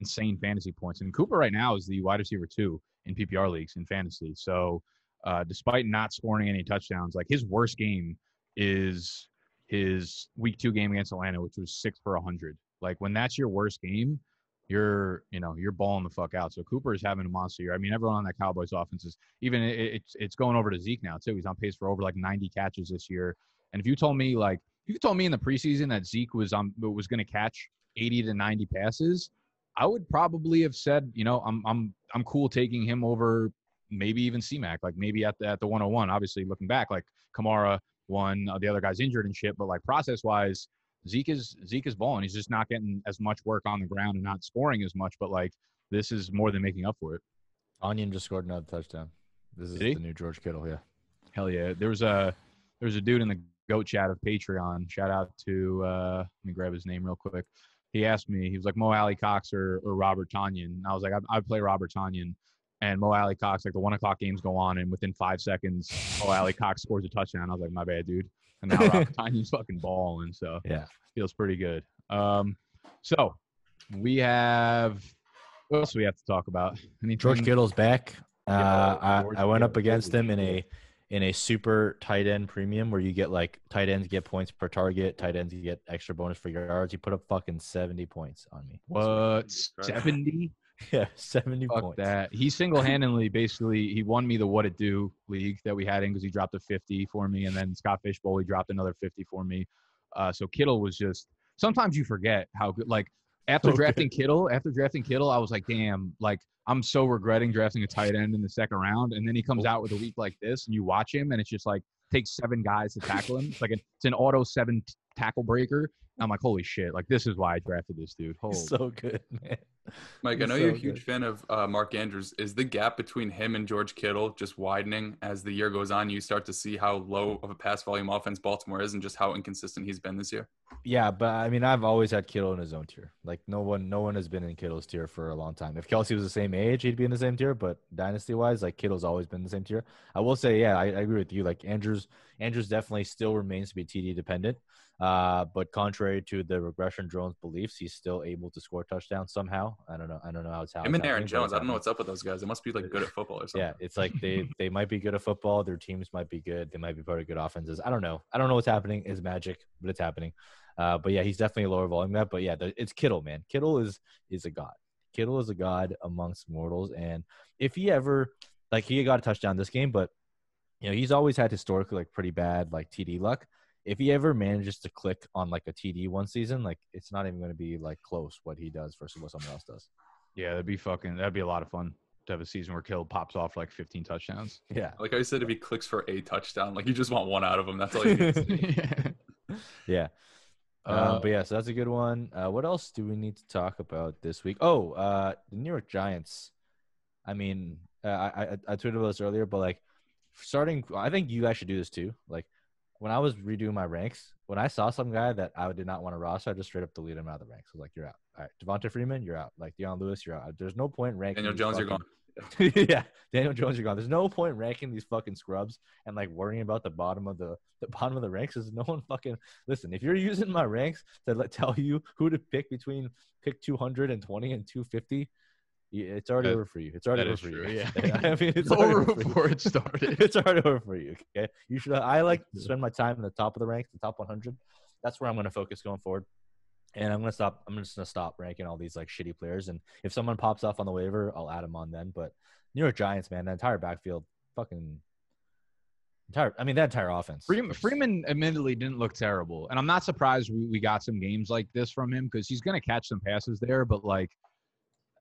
Speaker 1: insane fantasy points. And Cooper right now is the wide receiver two in PPR leagues in fantasy. So uh, despite not scoring any touchdowns, like his worst game is his week two game against Atlanta, which was six for a hundred. Like when that's your worst game, you're you know you're balling the fuck out. So Cooper is having a monster year. I mean, everyone on that Cowboys offense is even it, it's it's going over to Zeke now too. He's on pace for over like 90 catches this year. And if you told me like if you told me in the preseason that Zeke was um was going to catch 80 to 90 passes, I would probably have said you know I'm I'm I'm cool taking him over maybe even C-Mac, like maybe at the at the 101. Obviously, looking back, like Kamara won, uh, the other guy's injured and shit. But like process wise, Zeke is Zeke is balling. He's just not getting as much work on the ground and not scoring as much. But like this is more than making up for it.
Speaker 3: Onion just scored another touchdown. This is the new George Kittle. Yeah.
Speaker 1: Hell yeah. There was a there was a dude in the goat chat of Patreon. Shout out to uh let me grab his name real quick. He asked me, he was like Mo Alie-Cox or, or Robert Tonyan. And I was like, I, I play Robert Tonyan. And Mo Alie-Cox, like the one o'clock games go on, and within five seconds, Mo Alie-Cox scores a touchdown. I was like, my bad, dude. And now Robert Tonyan's fucking balling. So
Speaker 3: Yeah.
Speaker 1: feels pretty good. Um, so we have what else do we have to talk about? Anything?
Speaker 3: George Kittle's back. Uh,
Speaker 1: Yeah,
Speaker 3: I,
Speaker 1: George
Speaker 3: I went up against him in a in a super tight end premium where you get like tight ends get points per target, tight ends get extra bonus for yards. He put up fucking seventy points on me.
Speaker 1: What seventy?
Speaker 3: Yeah, seventy
Speaker 1: Fuck
Speaker 3: points.
Speaker 1: that. He single handedly basically he won me the what it do league that we had in because he dropped a fifty for me, and then Scott Fishbowl he dropped another fifty for me. Uh, so Kittle was just sometimes you forget how good. Like after
Speaker 3: So
Speaker 1: drafting Kittle, after drafting Kittle, I was like, damn, like I'm so regretting drafting a tight end in the second round, and then he comes out with a week like this, and you watch him, and it's just like takes seven guys to tackle him. It's like an, it's an auto seven tackle breaker. I'm like, holy shit! Like this is why I drafted this dude. Holy
Speaker 3: He's so good, man.
Speaker 2: Mike, I
Speaker 3: He's
Speaker 2: know you're a huge
Speaker 3: good.
Speaker 2: fan of uh, Mark Andrews. Is the gap between him and George Kittle just widening as the year goes on? You start to see how low of a pass volume offense Baltimore is, and just how inconsistent he's been this year.
Speaker 3: Yeah, but I mean, I've always had Kittle in his own tier. Like no one, no one has been in Kittle's tier for a long time. If Kelce was the same age, he'd be in the same tier. But dynasty wise, like Kittle's always been in the same tier. I will say, yeah, I, I agree with you. Like Andrews, Andrews definitely still remains to be TD dependent. Uh, but contrary to the regression drones beliefs, he's still able to score touchdowns somehow. I don't know. I don't know how it's happening.
Speaker 2: Him and Aaron Jones, I don't know what's up with those guys. They must be like good at football or something.
Speaker 3: Yeah, it's like they they might be good at football. Their teams might be good. They might be part of good offenses. I don't know. I don't know what's happening. It's magic, but it's happening. Uh, but yeah, he's definitely a lower volume that. But yeah, the, it's Kittle, man. Kittle is is a god. Kittle is a god amongst mortals. And if he ever like he got a touchdown this game, but you know he's always had historically like pretty bad like TD luck. If he ever manages to click on like a TD one season, like it's not even going to be like close what he does versus what someone else does.
Speaker 1: Yeah, that'd be fucking. That'd be a lot of fun to have a season where Kill pops off like 15 touchdowns.
Speaker 3: Yeah,
Speaker 2: Like I said, if he clicks for a touchdown, like you just want one out of him. That's all you need.
Speaker 1: yeah.
Speaker 3: yeah.
Speaker 1: Uh,
Speaker 3: um, but yeah, so that's a good one. Uh, what else do we need to talk about this week? Oh, uh, the New York Giants. I mean, uh, I, I I tweeted about this earlier, but like starting, I think you guys should do this too. Like when I was redoing my ranks, when I saw some guy that I did not want to roster, I just straight up deleted him out of the ranks. I was like, "You're out." All right, Devonta Freeman, you're out. Like Dion Lewis, you're out. There's no point ranking.
Speaker 2: Daniel Jones, you're gone.
Speaker 3: yeah, Daniel Jones, you're gone. There's no point ranking these fucking scrubs and like worrying about the bottom of the the bottom of the ranks. Is no one fucking listen. If you're using my ranks to let, tell you who to pick between pick 220 and 250, yeah, it's already
Speaker 1: That-
Speaker 3: over for you. It's already over for
Speaker 1: true,
Speaker 3: you.
Speaker 1: yeah.
Speaker 3: I mean, it's
Speaker 1: It's over before it started.
Speaker 3: it's already over for you. Okay, you should. I like to spend my time in the top of the ranks, the top 100. That's where I'm going to focus going forward. And I'm gonna stop. I'm just gonna stop ranking all these like shitty players. And if someone pops off on the waiver, I'll add them on then. But New York Giants, man, the entire backfield, fucking entire. I mean, that entire offense.
Speaker 1: Freeman, Freeman admittedly didn't look terrible, and I'm not surprised we, we got some games like this from him because he's going to catch some passes there. But like,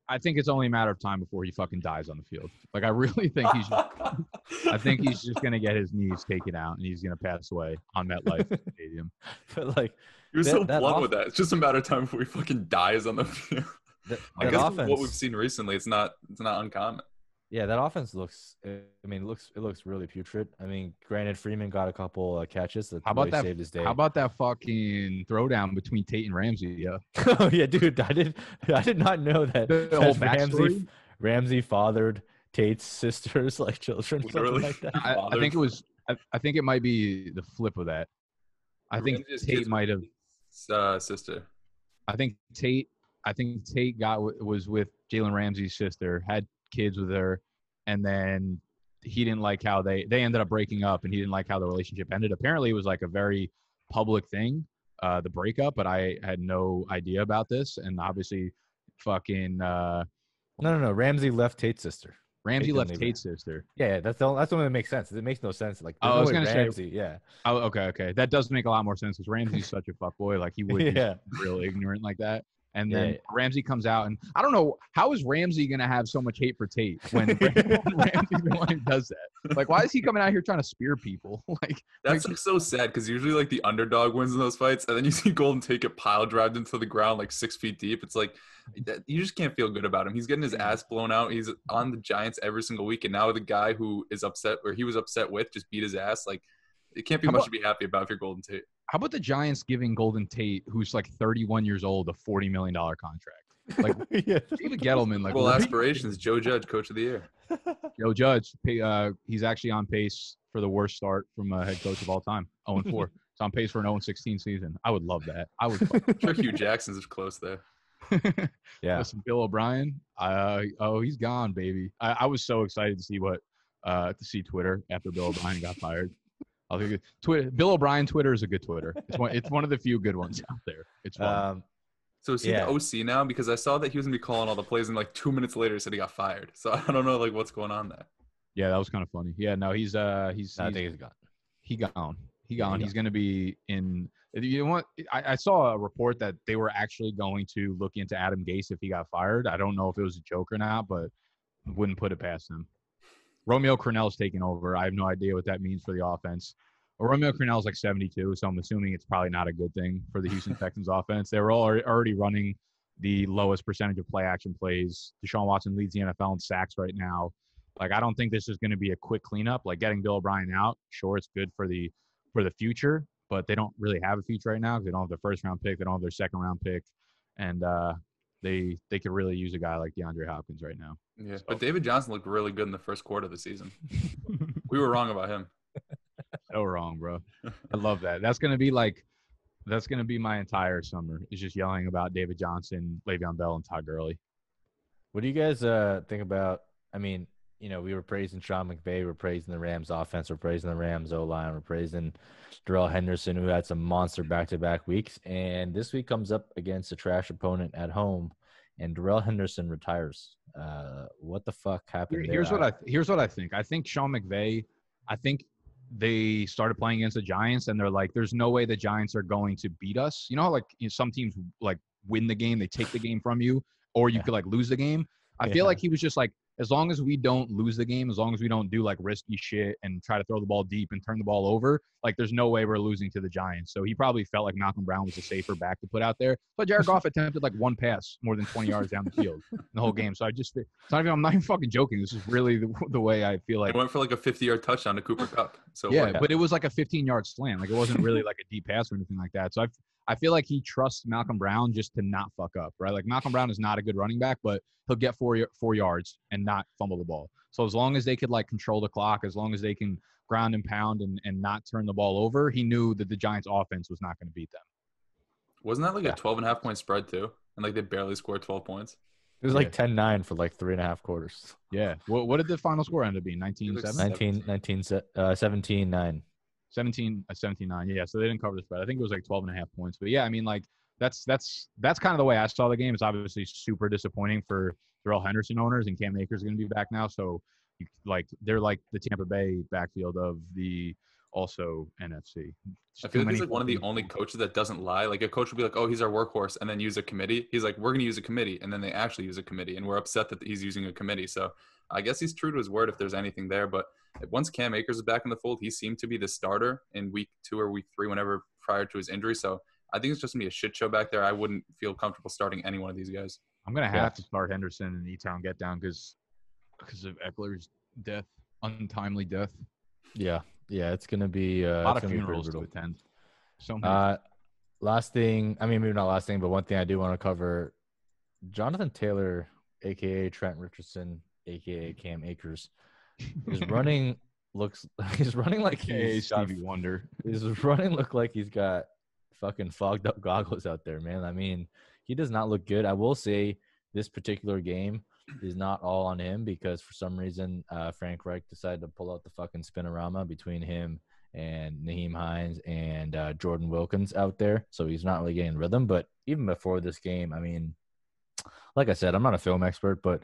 Speaker 1: I think it's only a matter of time before he fucking dies on the field. Like I really think he's. Just, I think he's just gonna get his knees taken out and he's gonna pass away on MetLife Stadium.
Speaker 3: But like
Speaker 2: You're
Speaker 3: That-
Speaker 2: so
Speaker 3: that
Speaker 2: blunt
Speaker 3: off-
Speaker 2: with that. It's just a matter of time before he fucking dies on the field.
Speaker 3: that,
Speaker 2: I
Speaker 3: that
Speaker 2: guess
Speaker 3: offense,
Speaker 2: what we've seen recently, it's not it's not uncommon.
Speaker 3: Yeah, that offense looks. uh, I mean, it looks it looks really putrid. I mean, granted, Freeman got a couple uh, catches that
Speaker 1: How about
Speaker 3: really
Speaker 1: that-
Speaker 3: saved his day.
Speaker 1: How about that fucking throwdown between Tate and Ramsey? Yeah,
Speaker 3: oh yeah, dude, I did I did not know that,
Speaker 1: the
Speaker 3: that Ramsey. Ramsey fathered Tate's sisters like children, something
Speaker 2: Literally.
Speaker 3: like that.
Speaker 1: I, I think it was. I, I think it might be the flip of that. I think
Speaker 2: Ramsey's
Speaker 1: Tate might have.
Speaker 2: Uh, sister.
Speaker 1: I think Tate. I think Tate got w- was with Jalen Ramsey's sister, had kids with her, and then he didn't like how they they ended up breaking up, and he didn't like how the relationship ended. Apparently, it was like a very public thing, uh, the breakup, but I had no idea about this, and obviously, fucking uh,
Speaker 3: No, no, no. Ramsey left Tate's sister.
Speaker 1: Ramsey left. Tate's sister.
Speaker 3: Yeah, yeah, that's the that's the one that makes sense. It makes no sense. Like,
Speaker 1: Oh, I was
Speaker 3: no
Speaker 1: gonna say-
Speaker 3: Yeah,
Speaker 1: Oh, okay, okay, that does make a lot more sense because Ramsey's such a fuck boy. Like he would be
Speaker 3: yeah.
Speaker 1: real ignorant like that. And then
Speaker 3: yeah.
Speaker 1: Ramsey comes out, and I don't know how is Ramsey gonna have so much hate for Tate when Ramsey's the one who does that. Like, why is he coming out here trying to spear people? Like,
Speaker 2: That's
Speaker 1: Like-
Speaker 2: like so sad because usually like the underdog wins in those fights, and then you see Golden Tate get pile drived into the ground like six feet deep. It's like that- you just can't feel good about him. He's getting his ass blown out. He's on the Giants every single week, and now the guy who is upset or he was upset with just beat his ass. Like it can't be
Speaker 1: How
Speaker 2: much
Speaker 1: about-
Speaker 2: to be happy about if you're Golden Tate.
Speaker 1: How about the Giants giving Golden Tate, who's like 31 years old, a 40 million dollar contract? Like
Speaker 3: yeah.
Speaker 1: David Gettleman, like
Speaker 2: well, aspirations. Joe Judge, Coach of the Year.
Speaker 1: Joe Judge, uh, he's actually on pace for the worst start from a head coach of all time, 0 and 4. It's on pace for an 0 and 16 season. I would love that. I would.
Speaker 2: I'm sure Hue Jackson's is close there.
Speaker 3: yeah.
Speaker 1: Listen, Bill O'Brien. Uh, oh, he's gone, baby. I, I was so excited to see what uh, to see Twitter after Bill O'Brien got fired. I think it- Twitter. Bill O'Brien Twitter is a good Twitter. It's one. It's one of the few good ones out there. It's fun.
Speaker 3: Um,
Speaker 2: So is he
Speaker 3: Yeah.
Speaker 2: the OC now? Because I saw that he was gonna be calling all the plays, and like two minutes later, he said he got fired. So I don't know like what's going on there.
Speaker 1: yeah, that was kind of funny. Yeah, no, he's uh, he's,
Speaker 3: I
Speaker 1: he's
Speaker 3: think he's gone.
Speaker 1: he gone. He
Speaker 3: Yeah, he
Speaker 1: gone. He's going to be in. You know what? I, I saw a report that they were actually going to look into Adam Gase if he got fired. I don't know if it was a joke or not, but wouldn't put it past him. Romeo Crennel's taking over. I have no idea what that means for the offense. Romeo Crennel's like 72, so I'm assuming it's probably not a good thing for the Houston Texans offense. They were all already running the lowest percentage of play action plays. Deshaun Watson leads the NFL in sacks right now. Like I don't think this is going to be a quick cleanup. Like getting Bill O'Brien out, sure, it's good for the for the future, but they don't really have a future right now because they don't have their first round pick, they don't have their second round pick, and uh, they they could really use a guy like DeAndre Hopkins right now.
Speaker 2: Yeah,
Speaker 1: So-
Speaker 2: but David Johnson looked really good in the first quarter of the season. We were wrong about him.
Speaker 1: so wrong, bro. I love that. That's gonna be like that's gonna be my entire summer. Is just yelling about David Johnson, Le'Veon Bell, and Todd Gurley.
Speaker 3: What do you guys uh, think about? I mean, you know, we were praising Sean McVay, we're praising the Rams offense, we're praising the Rams O line, we're praising Darrell Henderson, who had some monster back to back weeks. And this week comes up against a trash opponent at home, and Darrell Henderson retires. Uh, what the fuck happened?
Speaker 1: Here- here's
Speaker 3: there?
Speaker 1: what I here's what I think. I think Sean McVay. I think they started playing against the Giants, and they're like, "There's no way the Giants are going to beat us." You know, like you know, some teams like win the game, they take the game from you, or you
Speaker 3: Yeah.
Speaker 1: could like lose the game. I
Speaker 3: Yeah.
Speaker 1: feel like he was just like, as long as we don't lose the game, as long as we don't do like risky shit and try to throw the ball deep and turn the ball over, like there's no way we're losing to the Giants. So he probably felt like Malcolm Brown was a safer back to put out there. But Jared Goff attempted like one pass more than 20 yards down the field in the whole game. So I just, it's not even, I'm not even fucking joking. This is really the, the way I feel like.
Speaker 2: It went for like a 50 yard touchdown to Cooper Kupp. So
Speaker 1: Yeah, but it was like a 15 yard slant. Like it wasn't really like a deep pass or anything like that. So I, I feel like he trusts Malcolm Brown just to not fuck up, right? Like Malcolm Brown is not a good running back, but he'll get four four yards and not fumble the ball. So as long as they could like control the clock, as long as they can ground and pound and, and not turn the ball over, he knew that the Giants offense was not going to beat them.
Speaker 2: wasn't that like
Speaker 3: Yeah.
Speaker 2: a 12 and a half point spread too? And like they barely scored 12 points.
Speaker 3: It was like 10 9 for like three and a half quarters.
Speaker 1: Yeah. What, what did the final score end up being? 19
Speaker 2: looks
Speaker 1: 7?
Speaker 3: 19, 19 uh, 17 9.
Speaker 1: 17 uh, 17 9 yeah so they didn't cover the spread i think it was like 12 and a half points but yeah i mean like that's that's that's kind of the way i saw the game it's obviously super disappointing for Darrell henderson owners and cam akers going to be back now so you, like they're like the tampa bay backfield of the also NFC. Just
Speaker 2: I feel like he's like one of the only coaches that doesn't lie. Like a coach will be like, "Oh, he's our workhorse," and then use a committee. He's like, "We're going to use a committee," and then they actually use a committee, and we're upset that he's using a committee. So I guess he's true to his word if there's anything there. But once Cam Akers is back in the fold, he seemed to be the starter in week two or week three, whenever prior to his injury. So I think it's just gonna be a shit show back there. I wouldn't feel comfortable starting any one of these guys.
Speaker 1: I'm gonna have
Speaker 3: Yeah.
Speaker 1: to start Henderson and E-Town get down because because of Ekeler's death, untimely death.
Speaker 3: Yeah, yeah, it's gonna be uh,
Speaker 1: A lot of
Speaker 3: gonna be pretty
Speaker 1: funerals to attend. So many.
Speaker 3: Uh, last thing, I mean, maybe not last thing, but one thing I do want to cover: Jonathan Taylor, aka Trent Richardson, aka Cam Akers, is running. looks he's running like he's got,
Speaker 1: Stevie Wonder.
Speaker 3: he's running look like he's got fucking fogged up goggles out there, man. I mean, he does not look good. I will say this particular game is not all on him because for some reason uh, Frank Reich decided to pull out the fucking spinorama between him and Nyheim Hines and uh, Jordan Wilkins out there, so he's not really getting rhythm. But even before this game, I mean, like I said, I'm not a film expert, but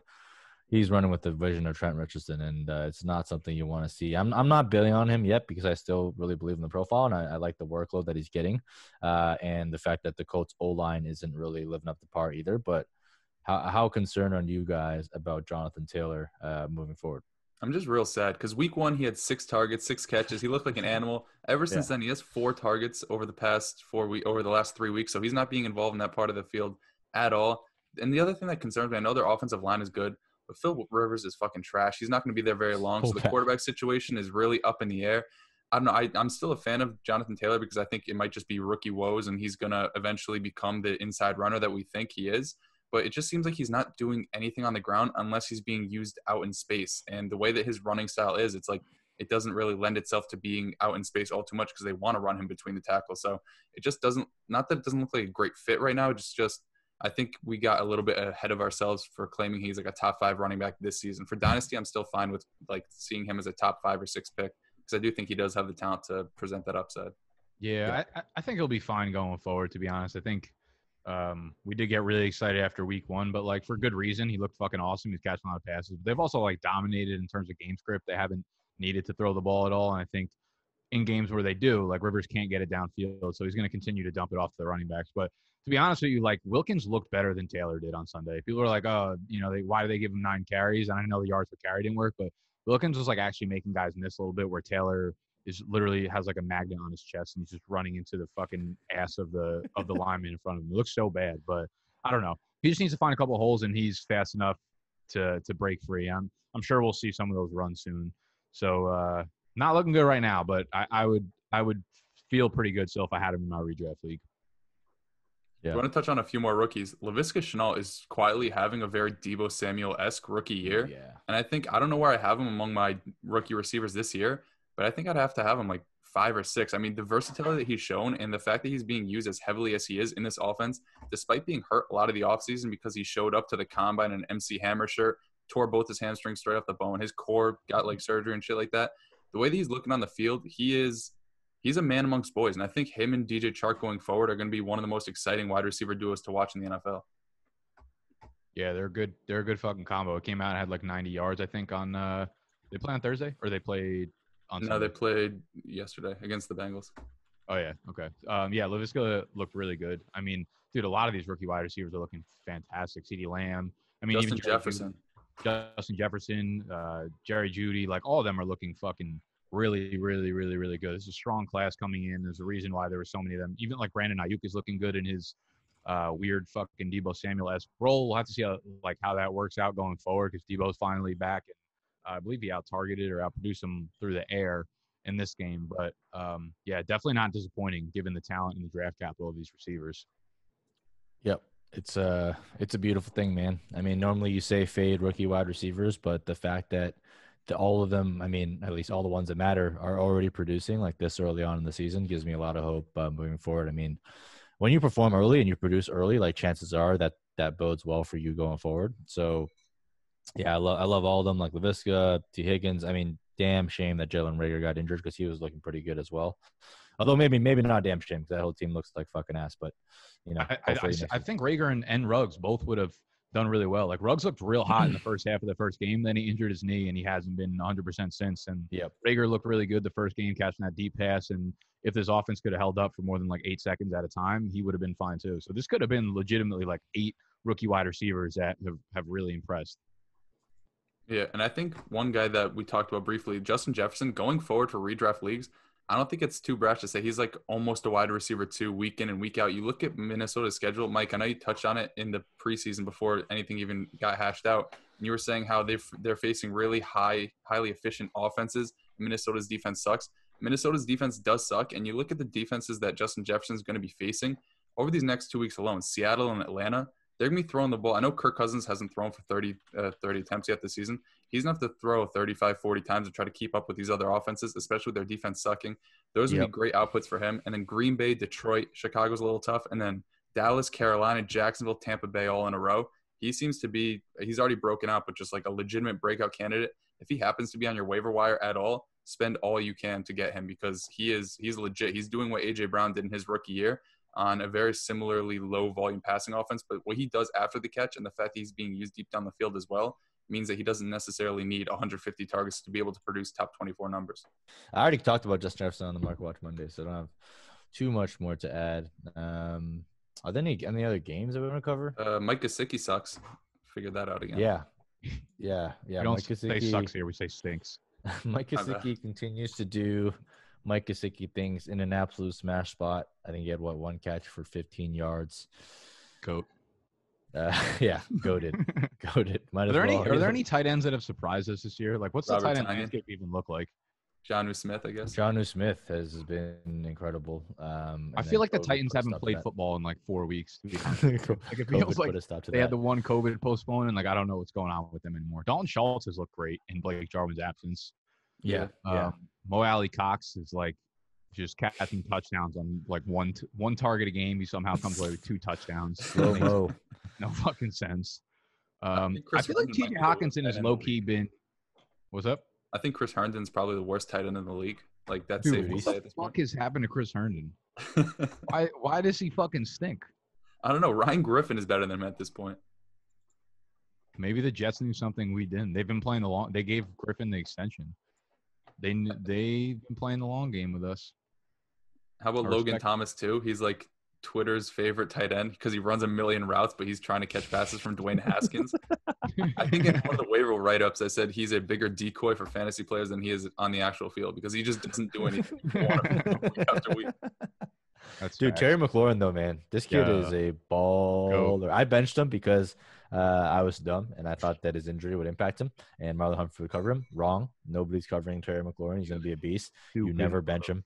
Speaker 3: he's running with the vision of Trent Richardson, and uh, it's not something you want to see. I'm I'm not billing on him yet because I still really believe in the profile, and I, I like the workload that he's getting, uh, and the fact that the Colts O line isn't really living up to par either. But how how concerned are you guys about Jonathan Taylor uh, moving forward?
Speaker 2: I'm just real sad because week one he had six targets, six catches. He looked like an animal. Ever since then, he has four targets over the past four week over the last three weeks. So he's not being involved in that part of the field at all. And the other thing that concerns me, I know their offensive line is good, but Phil Rivers is fucking trash. He's not going to be there very long. So the quarterback situation is really up in the air. I don't know. I, I'm still a fan of Jonathan Taylor because I think it might just be rookie woes and he's going to eventually become the inside runner that we think he is but it just seems like he's not doing anything on the ground unless he's being used out in space. And the way that his running style is, it's like it doesn't really lend itself to being out in space all too much because they want to run him between the tackles. So it just doesn't. Not that it doesn't look like a great fit right now. Just just I think we got a little bit ahead of ourselves for claiming he's like a top five running back this season. For dynasty, I'm still fine with like seeing him as a top five or six pick because I do think he does have the talent to present that upside.
Speaker 1: Yeah, I, I- I think he'll be fine going forward. To be honest, I think um, we did get really excited after week one, but like for good reason. He looked fucking awesome. He's catching a lot of passes. But they've also like dominated in terms of game script. They haven't needed to throw the ball at all. And I think in games where they do, like Rivers can't get it downfield, so he's going to continue to dump it off to the running backs. But to be honest with you, like Wilkins looked better than Taylor did on Sunday. People are like, oh, you know, they, why do they give him nine carries? And I know the yards per carry didn't work, but Wilkins was like actually making guys miss a little bit where Taylor is literally has like a magnet on his chest and he's just running into the fucking ass of the of the lineman in front of him. It looks so bad, but I don't know. He just needs to find a couple holes and he's fast enough to to break free. I'm I'm sure we'll see some of those runs soon. So uh not looking good right now, but I, I would I would feel pretty good still if I had him in my redraft league.
Speaker 3: Yeah.
Speaker 2: I want to touch on a few more rookies. Laviska Shenault is quietly having a very Deebo Samuel esque rookie year.
Speaker 3: Yeah.
Speaker 2: And I think I don't know where I have him among my rookie receivers this year, but I think I'd have to have him like five or six. I mean, the versatility that he's shown and the fact that he's being used as heavily as he is in this offense, despite being hurt a lot of the offseason because he showed up to the combine in an MC Hammer shirt, tore both his hamstrings straight off the bone, his core got like surgery and shit like that. The way that he's looking on the field, he is he's a man amongst boys. And I think him and DJ Chark going forward are going to be one of the most exciting wide receiver duos to watch in the NFL.
Speaker 1: Yeah, they're good. They're a good fucking combo. It came out and had like 90 yards, I think. On uh, they play on Thursday or they played on.
Speaker 2: No,
Speaker 1: Sunday?
Speaker 2: they played yesterday against the Bengals.
Speaker 1: Oh yeah, okay. Um, yeah, Laviska looked really good. I mean, dude, a lot of these rookie wide receivers are looking fantastic. C.D. Lamb. I mean,
Speaker 2: Justin
Speaker 1: even Jerry
Speaker 2: Jefferson.
Speaker 1: Justin Jefferson, uh, Jerry Jeudy, like all of them are looking fucking really, really, really, really good. It's a strong class coming in. There's a reason why there were so many of them. Even like Brandon Aiyuk is looking good in his uh, weird fucking Deebo Samuel esque role. We'll have to see how like how that works out going forward because Deebo's finally back and uh, I believe he out targeted or out produced him through the air in this game. But um, yeah, definitely not disappointing given the talent and the draft capital of these receivers.
Speaker 3: Yep. It's a it's a beautiful thing, man. I mean, normally you say fade rookie wide receivers, but the fact that all of them, I mean, at least all the ones that matter, are already producing like this early on in the season gives me a lot of hope uh, moving forward. I mean, when you perform early and you produce early, like chances are that that bodes well for you going forward. So, yeah, I love I love all of them, like Laviska, Tee Higgins. I mean, damn shame that Jalen Reagor got injured because he was looking pretty good as well. Although maybe maybe not damn shame because that whole team looks like fucking ass. But you know,
Speaker 1: I, I, I, I think Reagor and, and Ruggs both would have done really well. Like Ruggs looked real hot in the first half of the first game. Then he injured his knee and he hasn't been 100% since. And
Speaker 3: yeah,
Speaker 1: Reagor looked really good the first game, catching that deep pass. And if this offense could have held up for more than like eight seconds at a time, he would have been fine too. So this could have been legitimately like eight rookie wide receivers that have, have really impressed.
Speaker 2: Yeah, and I think one guy that we talked about briefly, Justin Jefferson, going forward for redraft leagues, I don't think it's too brash to say he's like almost a wide receiver too, week in and week out. You look at Minnesota's schedule, Mike. I know you touched on it in the preseason before anything even got hashed out. And you were saying how they they're facing really high, highly efficient offenses. Minnesota's defense sucks. Minnesota's defense does suck, and you look at the defenses that Justin Jefferson is going to be facing over these next two weeks alone. Seattle and Atlanta, they're going to be throwing the ball. I know Kirk Cousins hasn't thrown for 30, uh, 30 attempts yet this season. He's to have to throw 35, 40 times to try to keep up with these other offenses, especially with their defense sucking. Those would
Speaker 3: Yep.
Speaker 2: be great outputs for him. And then Green Bay, Detroit, Chicago's a little tough. And then Dallas, Carolina, Jacksonville, Tampa Bay all in a row. He seems to be, he's already broken out, but just like a legitimate breakout candidate. If he happens to be on your waiver wire at all, spend all you can to get him because he is, he's legit. He's doing what AJ Brown did in his rookie year on a very similarly low volume passing offense. But what he does after the catch and the fact that he's being used deep down the field as well means that he doesn't necessarily need 150 targets to be able to produce top 24 numbers.
Speaker 3: I already talked about Justin Jefferson on the Market Watch Monday, so I don't have too much more to add. Um, are there any any other games that we want to cover?
Speaker 2: Uh, Mike Gesicki sucks. Figured that out again.
Speaker 3: Yeah, yeah, yeah.
Speaker 1: we don't
Speaker 3: Mike
Speaker 1: say
Speaker 3: Gesicki-
Speaker 1: sucks here. We say stinks.
Speaker 3: Mike
Speaker 2: My.
Speaker 3: Gesicki continues to do Mike Gesicki things in an absolute smash spot. I think he had what one catch for 15 yards.
Speaker 1: Goat.
Speaker 3: Uh, yeah, goaded, goaded. Might
Speaker 1: Are
Speaker 3: as
Speaker 1: there any are there any tight ends that have surprised us this year? Like, what's
Speaker 2: Robert
Speaker 1: the tight end
Speaker 2: Tonyan.
Speaker 1: landscape even look like?
Speaker 2: Jonnu Smith, I guess.
Speaker 3: Jonnu Smith has been incredible. Um,
Speaker 1: I feel
Speaker 3: then
Speaker 1: like the Titans haven't played football in like four weeks. To be honest.
Speaker 3: COVID
Speaker 1: Like, it feels like
Speaker 3: a stop to
Speaker 1: they had the one COVID postponed, and like I don't know what's going on with them anymore. Dalton Schultz has looked great in Blake Jarwin's absence.
Speaker 3: Yeah, yeah.
Speaker 1: Um, Mo Alie-Cox is like just catching touchdowns on like one t- one target a game. He somehow comes away with two touchdowns.
Speaker 3: Slow
Speaker 1: no fucking sense. Um,
Speaker 2: think
Speaker 1: I
Speaker 2: Chris
Speaker 1: feel like T.J.
Speaker 2: be the
Speaker 1: Hockenson
Speaker 2: tight
Speaker 1: has
Speaker 2: end in the
Speaker 1: low key
Speaker 2: league.
Speaker 1: been. What's up?
Speaker 2: I think Chris Herndon's probably the worst tight end in the league. Like that's
Speaker 1: Dude,
Speaker 2: safe to
Speaker 1: what the fuck
Speaker 2: point.
Speaker 1: has happened to Chris Herndon? Why why does he fucking stink?
Speaker 2: I don't know. Ryan Griffin is better than him at this point.
Speaker 1: Maybe the Jets knew something we didn't. They've been playing the long. They gave Griffin the extension. They kn- they've been playing the long game with us.
Speaker 2: How about
Speaker 1: I
Speaker 2: Logan
Speaker 1: respect-
Speaker 2: Thomas too? He's like Twitter's favorite tight end because he runs a million routes, but he's trying to catch passes from Dwayne Haskins. I think in one of the waiver write-ups, I said he's a bigger decoy for fantasy players than he is on the actual field because he just doesn't do anything you want him to do week after week.
Speaker 1: That's
Speaker 3: Dude,
Speaker 1: facts.
Speaker 3: Terry McLaurin though, man, this kid
Speaker 1: Yeah.
Speaker 3: is a baller. I benched him because uh, I was dumb and I thought that his injury would impact him and Marlon Humphrey would cover him. Wrong. Nobody's covering Terry McLaurin. He's going to be a beast. You never bench him.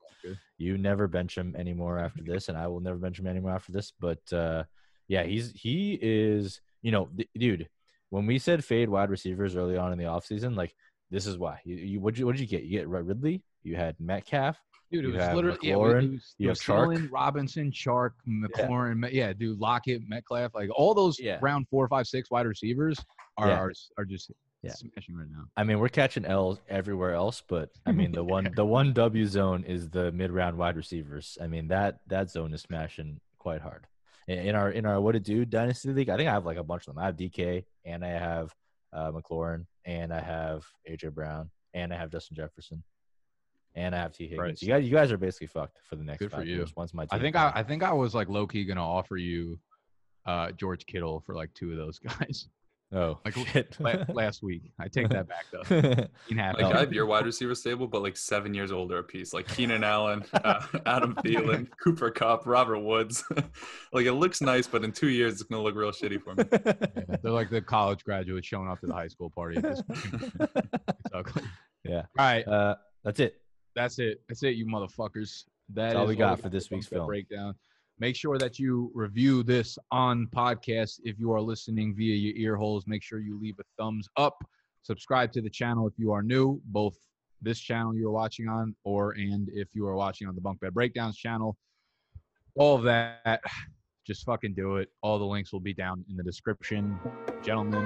Speaker 3: You never bench him anymore after this, and I will never bench him anymore after this. But uh, yeah, he's he is. You know, th- dude. When we said fade wide receivers early on in the offseason, like this is why. You, you what you what did you get? You get Ridley. You had Metcalf.
Speaker 1: Dude, it
Speaker 3: You
Speaker 1: was literally yeah,
Speaker 3: McLaurin,
Speaker 1: it was,
Speaker 3: you have Chark.
Speaker 1: Robinson, Chark, McLaurin, yeah. yeah, dude, Lockett, Metcalf, like all those
Speaker 3: Yeah.
Speaker 1: round four, five, six wide receivers are
Speaker 3: Yeah.
Speaker 1: are, are just
Speaker 3: Yeah.
Speaker 1: smashing right now.
Speaker 3: I mean, we're catching L's everywhere else, but I mean, the one the one W zone is the mid round wide receivers. I mean that that zone is smashing quite hard. In, in our in our what to do dynasty league, I think I have like a bunch of them. I have DK and I have uh, McLaurin and I have AJ Brown and I have Justin Jefferson and I have Tee Higgins.
Speaker 1: Right.
Speaker 3: You guys, you guys are basically fucked for the next
Speaker 1: Good for
Speaker 3: five
Speaker 1: you.
Speaker 3: years. Once my
Speaker 1: I think I, I think I was like low key gonna offer you uh George Kittle for like two of those guys
Speaker 3: oh
Speaker 1: like,
Speaker 3: shit.
Speaker 1: la- last week. I take that back though. Keen
Speaker 2: Like
Speaker 1: happy.
Speaker 2: I have your wide receiver stable, but like seven years older apiece. Like Keenan Allen, uh, Adam Thielen, Cooper Kupp, Robert Woods. like it looks nice, but in two years it's gonna look real shitty for me.
Speaker 1: Yeah, they're like the college graduates showing up to the high school party. at this point. it's ugly.
Speaker 3: yeah.
Speaker 1: All right,
Speaker 3: Uh, that's it.
Speaker 1: That's it. That's it, you motherfuckers. That
Speaker 3: That's all we got for this week's film.
Speaker 1: breakdown. Make sure that you review this on podcast. If you are listening via your ear holes, make sure you leave a thumbs up. Subscribe to the channel if you are new, both this channel you're watching on, or and if you are watching on the Bunk Bed Breakdowns channel. All of that, just fucking do it. All the links will be down in the description. Gentlemen,